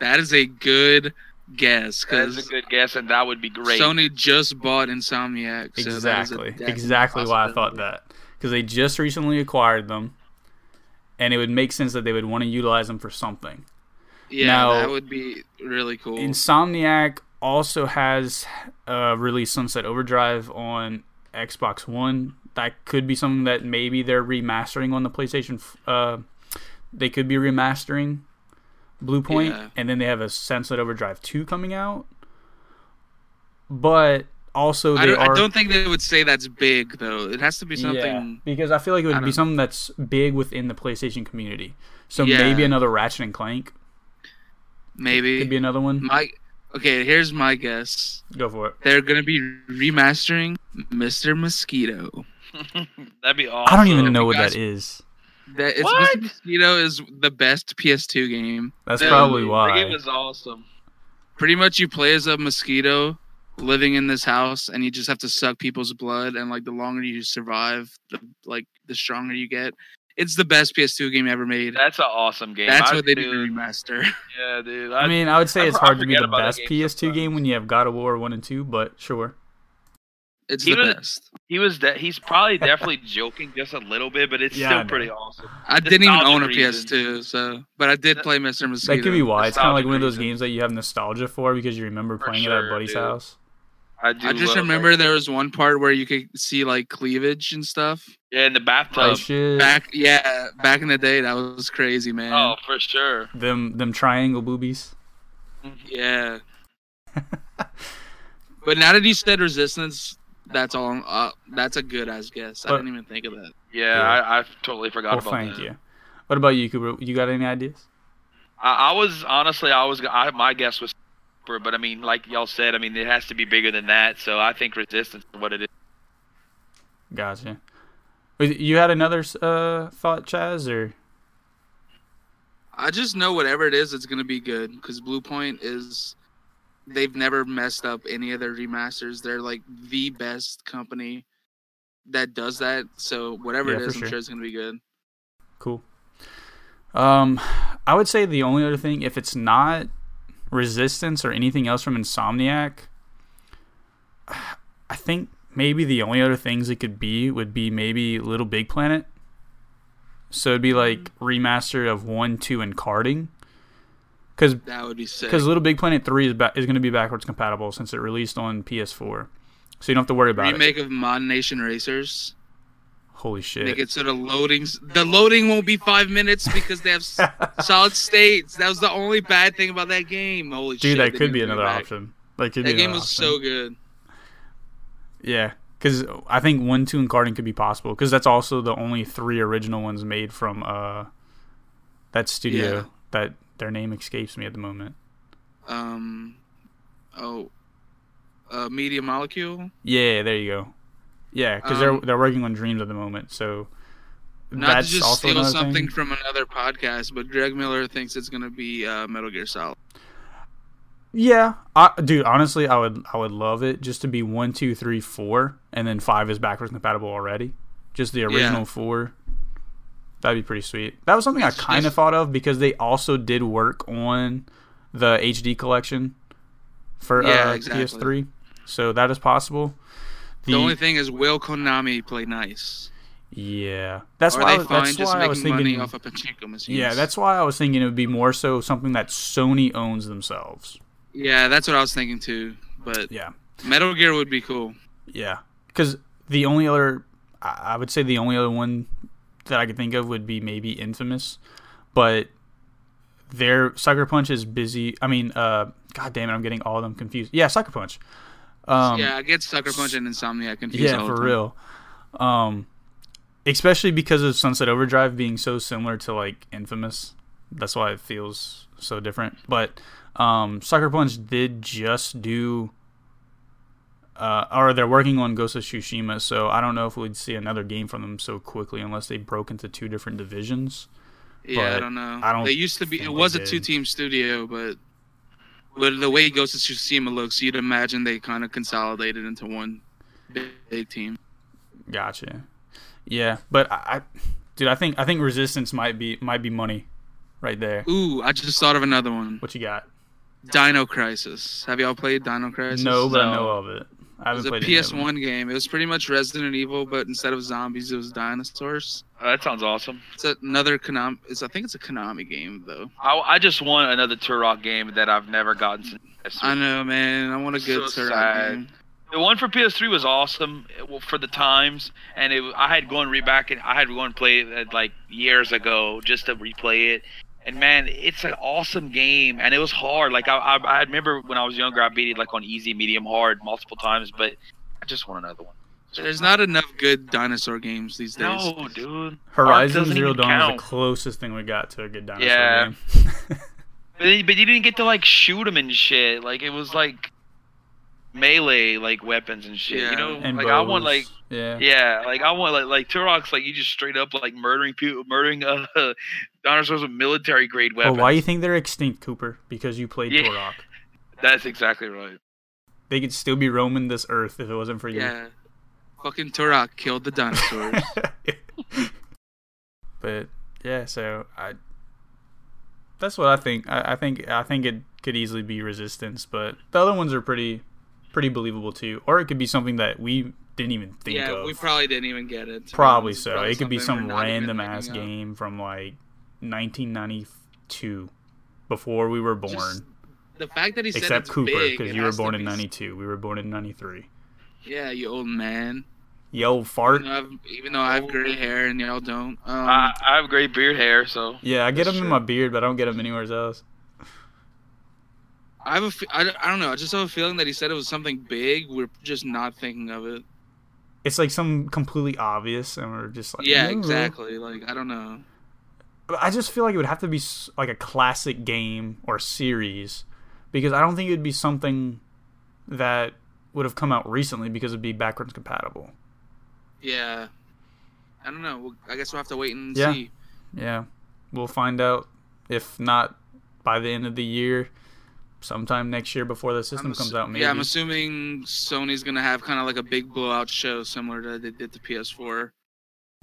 That is a good guess That's because a good guess, and that would be great. Sony just bought Insomniac. So that is a exactly exactly why i thought that because they just recently acquired them and it would make sense that they would want to utilize them for something Yeah, Now- that would be really cool. insomniac also has uh, released sunset overdrive on xbox one that could be something that maybe they're remastering on the playstation f- uh, they could be remastering bluepoint Yeah. and then they have a sunset overdrive 2 coming out but also I don't, I don't think they would say that's big though. It has to be something. because I feel like it would be something that's big within the PlayStation community. So Yeah. maybe another Ratchet and Clank Maybe could be another one. my. Okay, here's my guess. Go for it. They're gonna be remastering Mr. Mosquito. That'd be awesome. I don't even know what guys- that is. That it's What? Mr. Mosquito is the best PS2 game. That's Dude, probably The why. game is awesome. Pretty much, you play as a mosquito living in this house, and you just have to suck people's blood. And like, the longer you survive, the like the stronger you get. It's the best PS2 game ever made. That's an awesome game. That's I- what they do dude, to remaster. Yeah, dude. I mean, I would say I it's hard to be the best PS2 sometimes. game when you have God of War 1 and 2, but sure. It's He the was- best. he was de- he's probably definitely joking just a little bit, but it's Yeah, still pretty awesome. I didn't even own a reasons. PS2, so but I did play Mr. Mosquito. That could be why. It's kind of like one of those reason. games that you have nostalgia for because you remember For playing it at a buddy's dude. house. I do. I just remember that. there was one part where you could see like cleavage and stuff. Yeah, in the Oh, bathtub. shit. Back, yeah, back in the day, that was crazy, man. Oh, for sure. Them, them triangle boobies. Mm-hmm. Yeah. but now that you said resistance, that's all. Uh, that's a good ass guess. I didn't even think of that. Yeah, Yeah. I, I totally forgot Well, about thank that. you. What about you, Cooper? You got any ideas? I, I was honestly, I was, I, my guess was, Cooper, but I mean, like y'all said, I mean, it has to be bigger than that. So I think resistance is what it is. Gotcha. You had another uh, thought, Chaz, or I just know whatever it is, it's gonna be good because Bluepoint is they've never messed up any of their remasters. They're like the best company that does that. So whatever Yeah, it is, I'm sure. sure it's gonna be good. Cool. Um, I would say the only other thing, if it's not Resistance or anything else from Insomniac, I think maybe the only other things it could be would be maybe LittleBigPlanet. So it'd be like remaster of one, two, and karting. Because That would be sick. because LittleBigPlanet three is ba- is going to be backwards compatible since it released on PS4, so you don't have to worry about it. Remake of ModNation Racers. Holy shit! Make it so the loadings the loading won't be five minutes because they have solid states. That was the only bad thing about that game. Holy Dude, shit! that could be didn't bring it another option. That could That be game another was option. so good. Yeah, because I think one, two, and karting could be possible because that's also the only three original ones made from uh that studio Yeah. that their name escapes me at the moment. Um, oh, uh, Media Molecule. Yeah, there you go. Yeah, because Um, they're they're working on Dreams at the moment, so Not that's to just also steal something thing. from another podcast, but Greg Miller thinks it's gonna be uh, Metal Gear Solid. Yeah, I, dude. Honestly, I would I would love it just to be one, two, three, four, and then five is backwards compatible already. Just the original four. That'd be pretty sweet. That was something I kind of thought of because they also did work on the HD collection for Yeah, uh, exactly. PS3, so that is possible. The, only thing is, will Konami play nice? yeah, that's or why. I they was, that's just why I was thinking. off of pachinko machines? yeah, that's why I was thinking it would be more so something that Sony owns themselves. yeah, that's what I was thinking too. But Yeah. Metal Gear would be cool. Yeah, because the only other, I would say the only other one that I could think of would be maybe Infamous, but their Sucker Punch is busy. I mean, uh, God damn it, I'm getting all of them confused. Yeah, Sucker Punch. Um, yeah, I get Sucker Punch and Insomniac confused. yeah, for real. Um, especially because of Sunset Overdrive being so similar to like Infamous. That's why it feels so different. But um, Sucker Punch did just do, uh, or they're working on Ghost of Tsushima. So I don't know if we'd see another game from them so quickly unless they broke into two different divisions. Yeah, I don't know. I don't They used to be. It was a two-team studio, but but the way Ghost of Tsushima looks, you'd imagine they kind of consolidated into one big, big team. Gotcha. Yeah, but I, I, dude, I think I think Resistance might be might be money, right there. Ooh, I just thought of another one. What you got? Dino Crisis. Have y'all played Dino Crisis? No, but I know of it. I It was a played any of them. PS1 game. It was pretty much Resident Evil, but instead of zombies, it was dinosaurs. Uh, that sounds awesome. It's another Konami. It's, I think it's a Konami game though. I, I just want another Turok game that I've never gotten since. I know, man. I want a good So Turok sad. game. The one for PS3 was awesome for the times, and it, I had gone re back and I had gone play it like years ago just to replay it. And man, it's an awesome game, and it was hard. Like I, I, I remember when I was younger, I beat it like on easy, medium, hard multiple times, but I just want another one. There's not enough good dinosaur games these days. No, dude. Horizon Zero even Dawn is the closest thing we got to a good dinosaur Yeah. game. But, but you didn't get to like shoot them and shit. Like it was like melee like weapons and shit. Yeah. You know, and like I want like yeah. yeah, like I want like like Turok's like you just straight up like murdering people, murdering uh dinosaurs with military grade Well, weapons. why you think they're extinct, Cooper? Because you played Yeah. Turok. That's exactly right. They could still be roaming this earth if it wasn't for you. Yeah. Fucking Turok killed the dinosaurs. but yeah, so I. That's what I think. I, I think I think it could easily be Resistance, but the other ones are pretty, pretty believable too. Or it could be something that we didn't even think yeah, of. we probably didn't even get it. Probably so. Probably it could be some we're not even random ass thinking of. game from like 1992, before we were born. Just The fact that he said Except it's Cooper, because you were born in be s- '92. We were born in '93. Yeah, you old man. Yo, fart. Even though, I've, even though I have gray hair and y'all don't. Um, I, I have gray beard hair, so Yeah, I get That's them in my beard, but I don't get them anywhere else. I have a. fe- I, don't- know. I just have a feeling that he said it was something big. We're just not thinking of it. It's like some completely obvious, and we're just like, Yeah, "Ooh." exactly. Like I don't know. But I just feel like it would have to be like a classic game or series, because I don't think it would be something that would have come out recently because it'd be backwards compatible. Yeah. I don't know. We'll, I guess we'll have to wait and Yeah. see. Yeah, we'll find out. If not by the end of the year, sometime next year before the system comes out. Maybe. Yeah, I'm assuming Sony's gonna have kind of like a big blowout show similar to they did the PS4.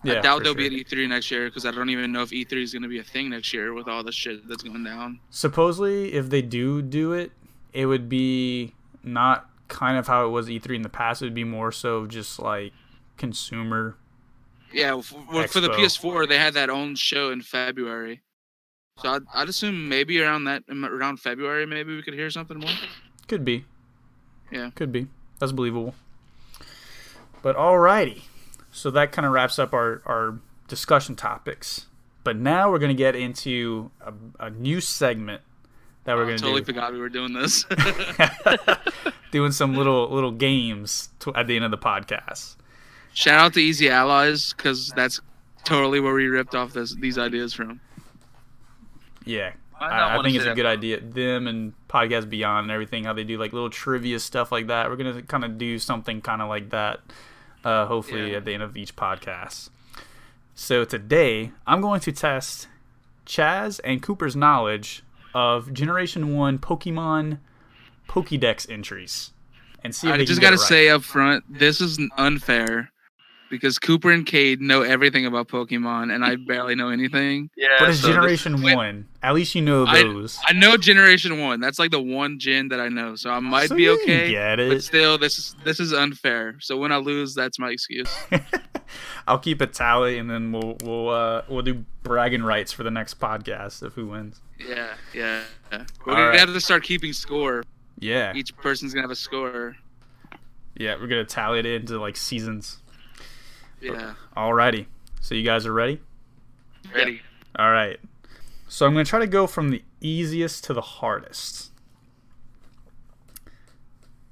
Yeah, I doubt for they'll sure. be at E3 next year because I don't even know if E3 is gonna be a thing next year with all the shit that's going down. Supposedly, if they do do it, it would be not kind of how it was E3 in the past. It would be more so just like consumer. Yeah, f- well, for the PS4, they had that own show in February. So I'd, I'd assume maybe around that around February, maybe we could hear something more. Could be. Yeah. Could be. That's believable. But alrighty. So that kind of wraps up our, our discussion topics. But now we're going to get into a, a new segment that we're going to totally do. forgot we were doing this. Doing some little little games to, at the end of the podcast. Shout out to Easy Allies because that's totally where we ripped off this these ideas from. Yeah. I, I, think it's a good idea. Them and Podcast Beyond and everything, how they do like little trivia stuff like that. We're gonna kind of do something kind of like that. Uh, hopefully Yeah. at the end of each podcast. So today I'm going to test Chaz and Cooper's knowledge of Generation One Pokemon Pokédex entries, and see if I just gotta right. say up front, this is unfair because Cooper and Cade know everything about Pokemon, and I barely know anything. Yeah, But it's so Generation wait. One. At least you know those. I know Generation One. That's like the one gen that I know, so I might So be you can okay. Get But it. still, this is this is unfair. So when I lose, that's my excuse. I'll keep a tally, and then we'll we'll uh, we'll do bragging rights for the next podcast of who wins. Yeah, yeah. We're All gonna right. have to start keeping score. Yeah, Each person's gonna have a score. yeah, we're gonna tally it into like seasons. Yeah. Alrighty, so you guys are ready? ready. All right. So I'm gonna try to go from the easiest to the hardest,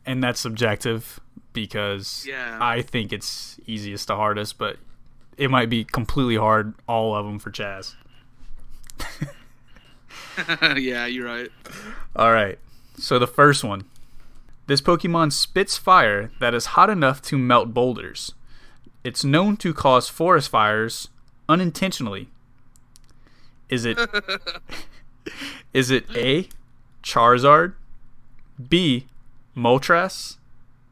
and that's subjective because Yeah. I think it's easiest to hardest, but it might be completely hard all of them for Chaz. yeah, you're right. All right. So the first one. This Pokemon spits fire that is hot enough to melt boulders. It's known to cause forest fires unintentionally. Is it Is it A Charizard, B Moltres,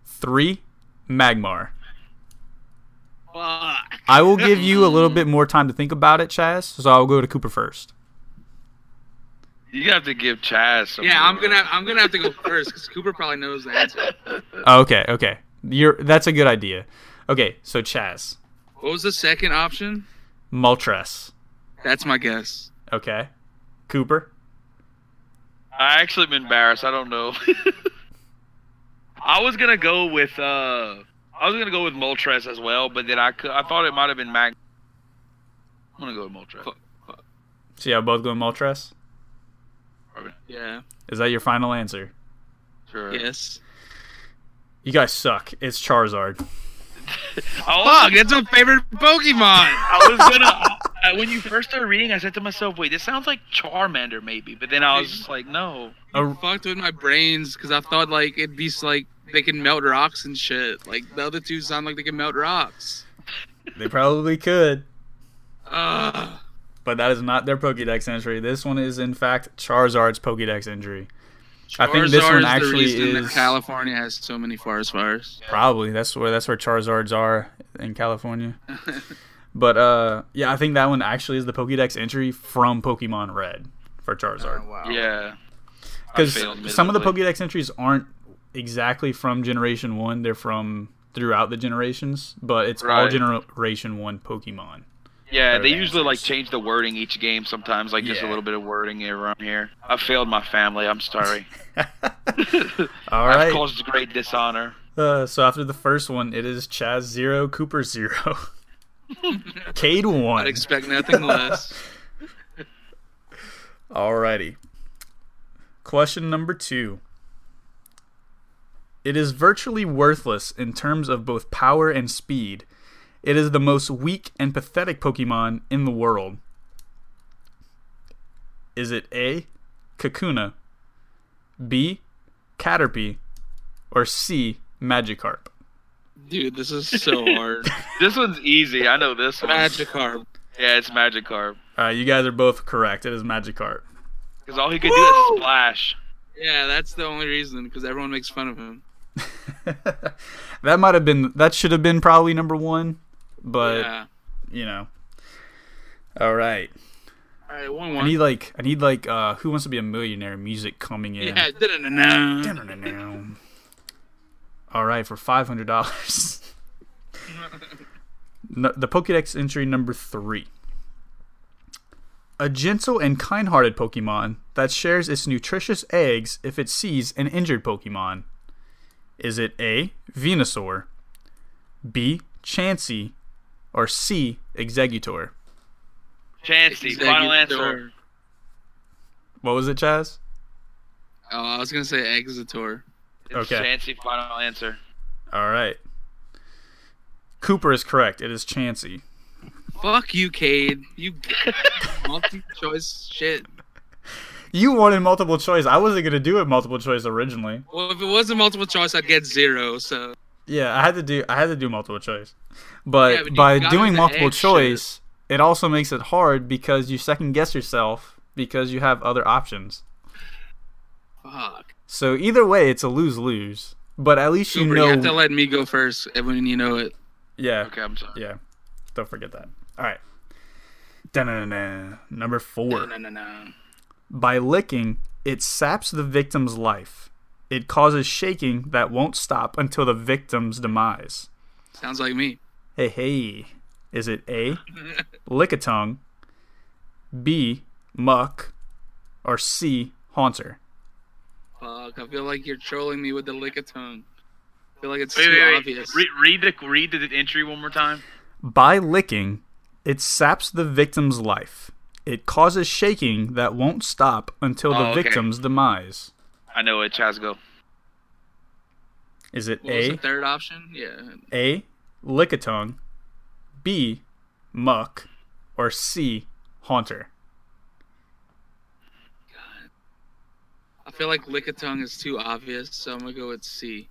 3 Magmar? Fuck. I will give you a little bit more time to think about it, Chaz, so I'll go to Cooper first. You have to give Chaz. Some Yeah, I'm gonna I'm gonna have to go first because Cooper probably knows the answer. Okay, okay. You're that's a good idea. Okay, so Chaz, What was the second option? Moltres. That's my guess. Okay. Cooper. I actually am embarrassed. I don't know. I was gonna go with uh, I was gonna go with Moltres as well, but then I could, I thought it might have been Mag. I'm gonna go with Moltres. Fuck. So yeah, both going Moltres. Yeah. Is that your final answer? Sure. Yes. You guys suck. It's Charizard. I was, Fuck, that's my favorite Pokemon. I was gonna. uh, when you first started reading, I said to myself, "Wait, this sounds like Charmander, maybe." But then I was just like, "No." Oh, fucked with my brains because I thought like it'd be like they can melt rocks and shit. Like the other two sound like they can melt rocks. they probably could, Ugh. but that is not their Pokédex entry. This one is in fact Charizard's Pokédex entry. I think this Charizard one is the actually reason California has so many forest fires. Probably that's where that's where Charizards are in California. but uh, yeah, I think that one actually is the Pokédex entry from Pokemon Red for Charizard. Oh, wow. Yeah. Because some of the. Pokédex entries aren't exactly from Generation One; they're from throughout the generations, but it's all Generation One Pokemon. Yeah, they usually like change the wording each game sometimes, like just a little bit of wording around here. I failed my family. I'm sorry. All right. I've caused great dishonor. Uh, so after the first one, it is Chaz zero, Cooper zero, Cade one. I'd expect nothing less. Alrighty. Question number two. It is virtually worthless in terms of both power and speed. It is the most weak and pathetic Pokemon in the world. Is it A. Kakuna, B. Caterpie, or C. Magikarp? Dude, this is so hard. This one's easy. I know this one. Magikarp. Yeah, it's Magikarp. Uh, you guys are both correct. It is Magikarp. Because all he could do is splash. Yeah, that's the only reason because everyone makes fun of him. that might have been that should have been probably number one, but yeah. you know. All right. All right, one I need like I need like uh Who Wants to Be a Millionaire music coming in. Yeah, da-da-da-da. All right, for five hundred dollars. the Pokédex entry number three. A gentle and kind-hearted Pokemon that shares its nutritious eggs if it sees an injured Pokemon. Is it A. Venusaur, B. Chansey, or C. Exeggutor? Chansey, final answer. What was it, Chaz? Oh, I was gonna say Exetor. It's Okay. Chansey, final answer. All right. Cooper is correct. It is Chansey. Fuck you, Cade. You multi-choice shit. You wanted multiple choice. I wasn't gonna do it multiple choice originally. Well, if it wasn't multiple choice, I'd get zero. So Yeah, I had to do. I had to do multiple choice, but, Yeah, but by doing multiple egg shit. choice, it also makes it hard because you second guess yourself because you have other options. fuck. So either way, it's a lose lose. But at least you Cooper, know. you have to let me go first when you know it. yeah, Okay, I'm sorry. yeah. Don't forget that. All right. Da-na-na-na. Number four. No, no, no. By licking, it saps the victim's life. It causes shaking that won't stop until the victim's demise. Sounds like me. Hey, hey. Is it A, Lickitung, B, Muk, or C, Haunter? Fuck, I feel like you're trolling me with the Lickitung. I feel like it's Wait, too wait, wait. obvious. Re- read the read the entry one more time. By licking, it saps the victim's life. It causes shaking that won't stop until the Oh, okay. victim's demise. I know it. Chaz, go. Is it what was A, the third option? Yeah. A, Lickitung, B, Muk, or C, Haunter? God. I feel like Lickitung is too obvious, so I'm gonna go with C.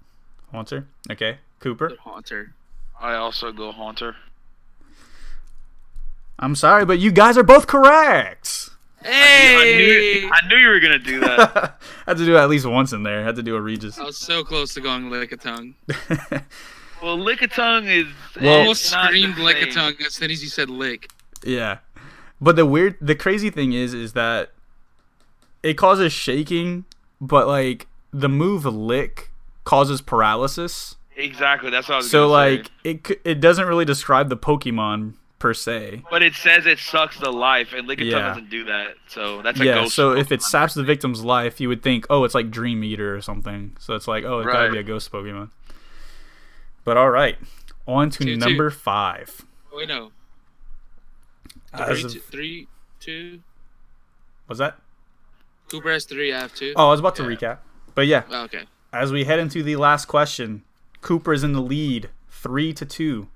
Haunter? Okay. Cooper? The haunter. I also go Haunter. I'm sorry, but you guys are both correct. I Hey! knew, I knew you were gonna do that. had to do it at least once in there. Had to do a Regis. I was so close to going Lickitung. well, Lickitung is Well- Almost screamed the lick of same. tongue as soon as you said lick. yeah, but the weird, the crazy thing is, is that it causes shaking, but like the move lick causes paralysis. Exactly. That's what I was. So gonna like say. it c- it doesn't really describe the Pokemon per se. but it says it sucks the life, and Lickitung Yeah. doesn't do that. So that's a Yeah, ghost. so if it saps the victim's life, you would think, oh, it's like Dream Eater or something. So it's like, oh, it's gotta be a ghost Pokemon. But all right, on to Two, two. number five. Wait, no. Three, of- two, three, two. was that? Cooper has three. I have two. Oh, I was about to Yeah. recap. But yeah, Oh, okay. as we head into the last question, Cooper is in the lead, three to two.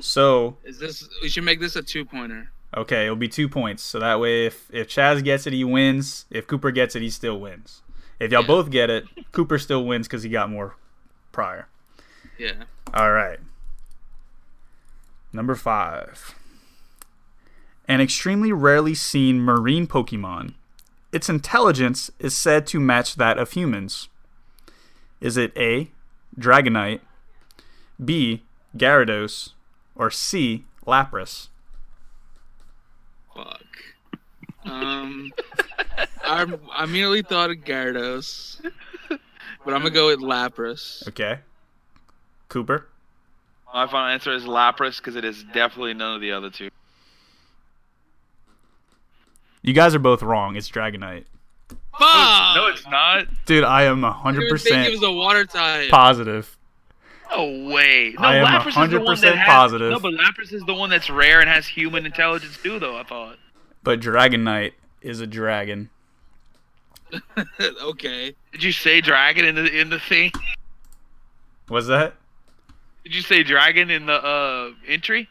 So Is this? We should make this a two-pointer. okay, it'll be two points. So that way, if if Chaz gets it, he wins. If Cooper gets it, he still wins. If y'all Yeah. both get it, Cooper still wins because he got more prior. Yeah. All right. Number five. An extremely rarely seen marine Pokemon. Its intelligence is said to match that of humans. Is it A. Dragonite, B. Gyarados, or C. Lapras? Fuck. Um, I I immediately thought of Gyarados, but I'm gonna go with Lapras. Okay. Cooper? My final answer is Lapras because it is definitely none of the other two. You guys are both wrong. It's Dragonite. Fuck! No, it's not. Dude, I am I didn't think it 100% was a water type. positive. No way. No, I am Lapras is the one 100% that has, positive. No, but Lapras is the one that's rare and has human intelligence too, though. I thought. But Dragonite is a dragon. okay. Did you say dragon in the in the thing? Was that? Did you say dragon in the uh entry?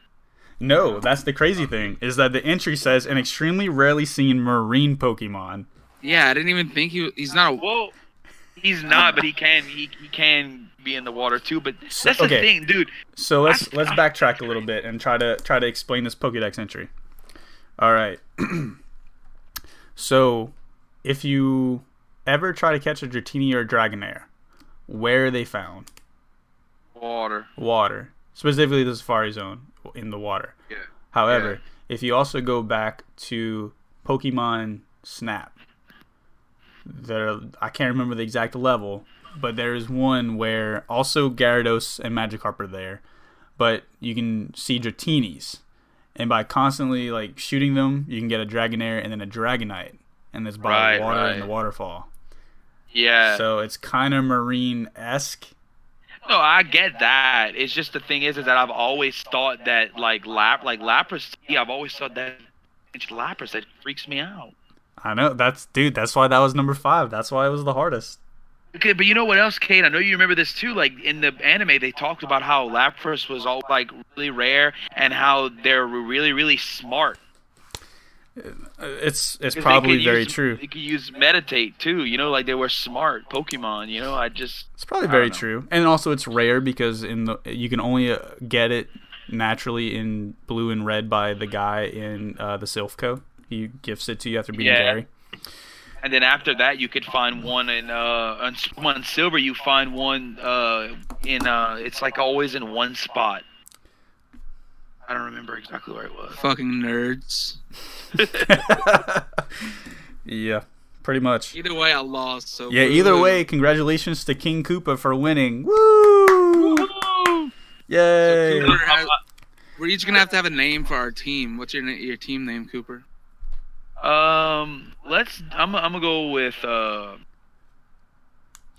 No, that's the crazy thing is that the entry says an extremely rarely seen marine Pokemon. Yeah, I didn't even think he. He's not a. Well, he's not, but he can he, he can be in the water too. But So- that's the thing, dude. So let's I- let's backtrack a little bit and try to try to explain this Pokédex entry. All right. so if you ever try to catch a Dratini or a Dragonair, where are they found? Water. Water, specifically the Safari Zone in the water. Yeah. However, if you also go back to Pokemon Snap, there I can't remember the exact level, but there is one where also Gyarados and Magikarp are there, but you can see Dratinis, and by constantly like shooting them, you can get a Dragonair and then a Dragonite, and this Right, the water right. and the waterfall. Yeah. So it's kind of marine esque. No, I get that. It's just the thing is, is that I've always thought that like lap, like Lapras. Yeah, I've always thought that it's Lapras that freaks me out. I know that's dude. That's why that was number five. That's why it was the hardest. Okay, but you know what else, Kate? I know you remember this too. Like in the anime, they talked about how Lapras was all like really rare and how they're really, really smart. Uh, It's it's probably very use- true. They could use meditate too. You know, like they were smart Pokemon. You know, I just It's probably very true, and also it's rare because in the you can only uh, get it naturally in blue and red by the guy in uh, the Silphco. He gifts it to you after beating Yeah. Gary. And then after that, you could find one in uh on, silver. You find one uh in uh it's like always in one spot. I don't remember exactly where it was. Fucking nerds. yeah, pretty much. Either way, I lost. So Yeah. Either way, congratulations to King Koopa for winning. Woo! Yay! Cooper has- we're each gonna have to have a name for our team. What's your your team name, Cooper? Um, let's. I'm. I'm gonna go with uh,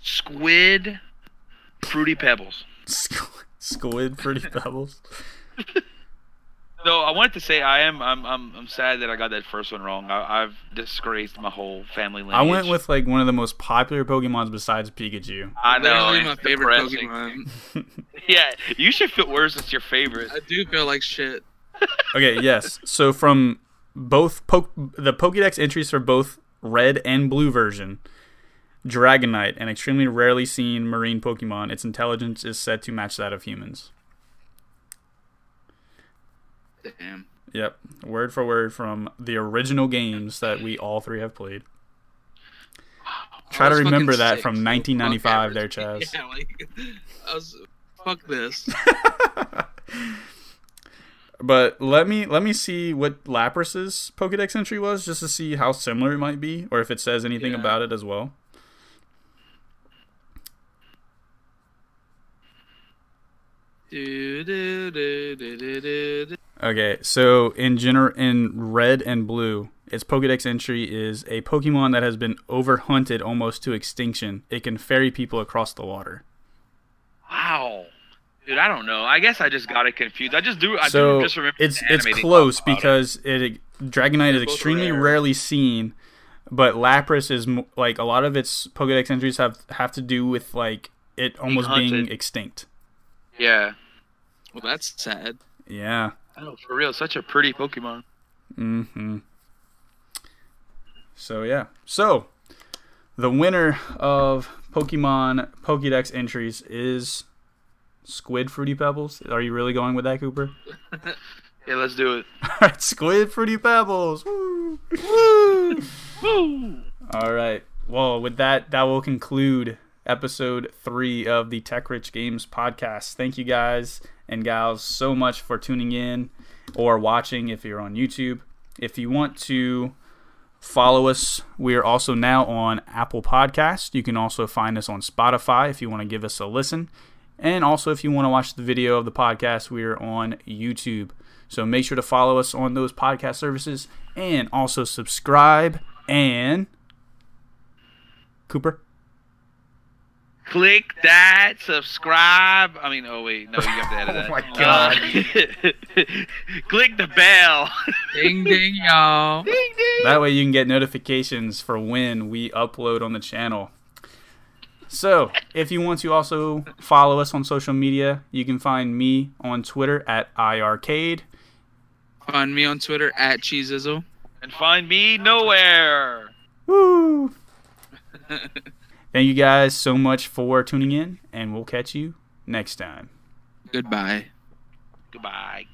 squid, fruity pebbles. Squid, fruity pebbles. No, I wanted to say I am. I'm. I'm. I'm sad that I got that first one wrong. I, I've disgraced my whole family lineage. I went with like one of the most popular Pokemons besides Pikachu. I know. Literally it's my favorite depressing. Pokemon. Yeah, you should feel worse. It's your favorite. I do feel like shit. Okay, yes. So from both po- the Pokédex entries for both red and blue version, Dragonite, an extremely rarely seen marine Pokemon, its intelligence is said to match that of humans. Damn. Yep, word for word from the original games that we all three have played. Try to remember that sick, from 1995 there. Chaz. Yeah, like I was. Fuck this. But let me let me see what Lapras's Pokédex entry was, just to see how similar it might be, or if it says anything Yeah. about it as well. Okay, so in gener- in red and blue, its Pokédex entry is a Pokemon that has been overhunted almost to extinction. It can ferry people across the water. Wow. Dude, I don't know. I guess I just got it confused. I just do. I so do just remember. it's it's close talked about it. because it Dragonite is extremely rare. rarely seen, but Lapras is like a lot of its Pokédex entries have have to do with like it almost being hunted. extinct. Yeah. Well, that's sad. Yeah. I know, for real. Such a pretty Pokemon. Mm-hmm. So yeah. So the winner of Pokemon Pokédex entries is Squid Fruity Pebbles. Are you really going with that, Cooper? Yeah, let's do it. Alright, Squid Fruity Pebbles. Woo! Woo! Woo! All right. Well, with that, that will conclude episode three of the Tech Rich Games podcast. Thank you guys and gals so much for tuning in or watching if you're on YouTube. If you want to follow us, we are also now on Apple Podcast. You can also find us on Spotify if you want to give us a listen. And also, if you want to watch the video of the podcast, we are on YouTube. So make sure to follow us on those podcast services and also subscribe and Cooper. Click that, subscribe. I mean, oh wait, no, you have to edit that. Oh my God. Uh, click the bell. Ding ding, y'all. ding ding. That way you can get notifications for when we upload on the channel. So, if you want to also follow us on social media, you can find me on Twitter at iarcade. Find me on Twitter at Cheezizzle. And find me nowhere. Woo! Thank you guys so much for tuning in, and we'll catch you next time. Goodbye. Goodbye.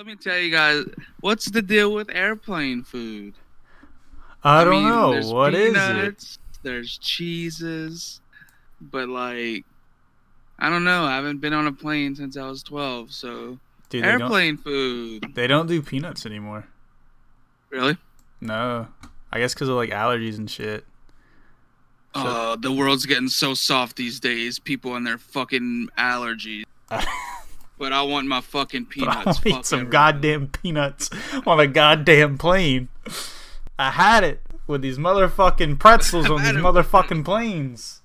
Let me tell you guys, what's the deal with airplane food? I don't mean, know what is it. There's cheeses, but like, I don't know. I haven't been on a plane since I was 12, so Dude, they airplane food. they don't do peanuts anymore. Really? No, I guess because of like allergies and shit. Oh, the world's getting so soft these days. People and their fucking allergies. But I want my fucking But I peanuts. want some goddamn peanuts on a goddamn plane. I had it with these motherfucking pretzels on these motherfucking planes.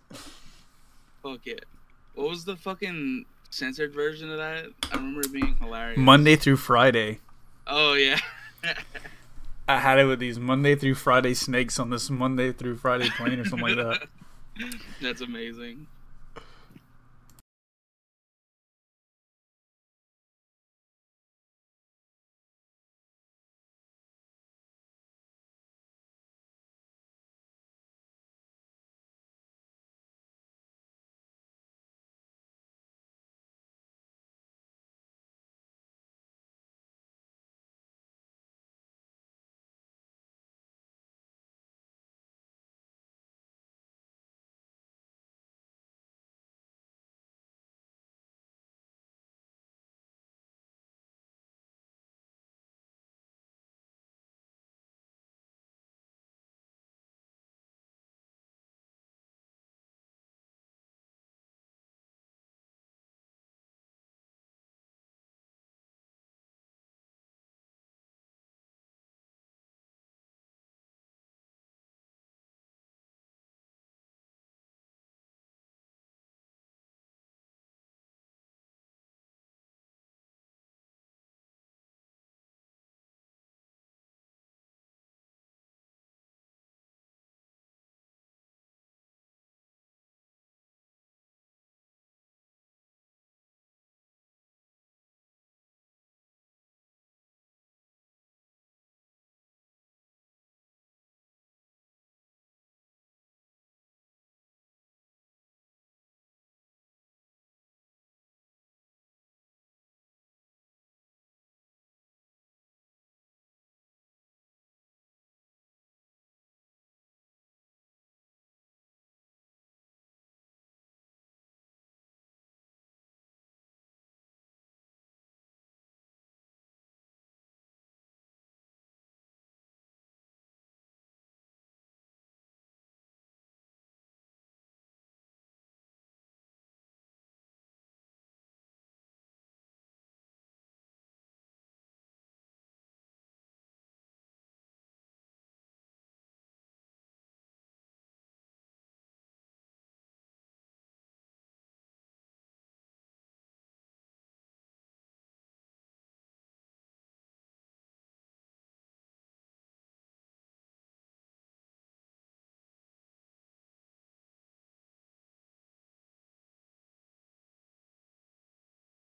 Fuck it. What was the fucking censored version of that? I remember it being hilarious. Monday through Friday. Oh yeah. I had it with these Monday through Friday snakes on this Monday through Friday plane or something like that. That's amazing.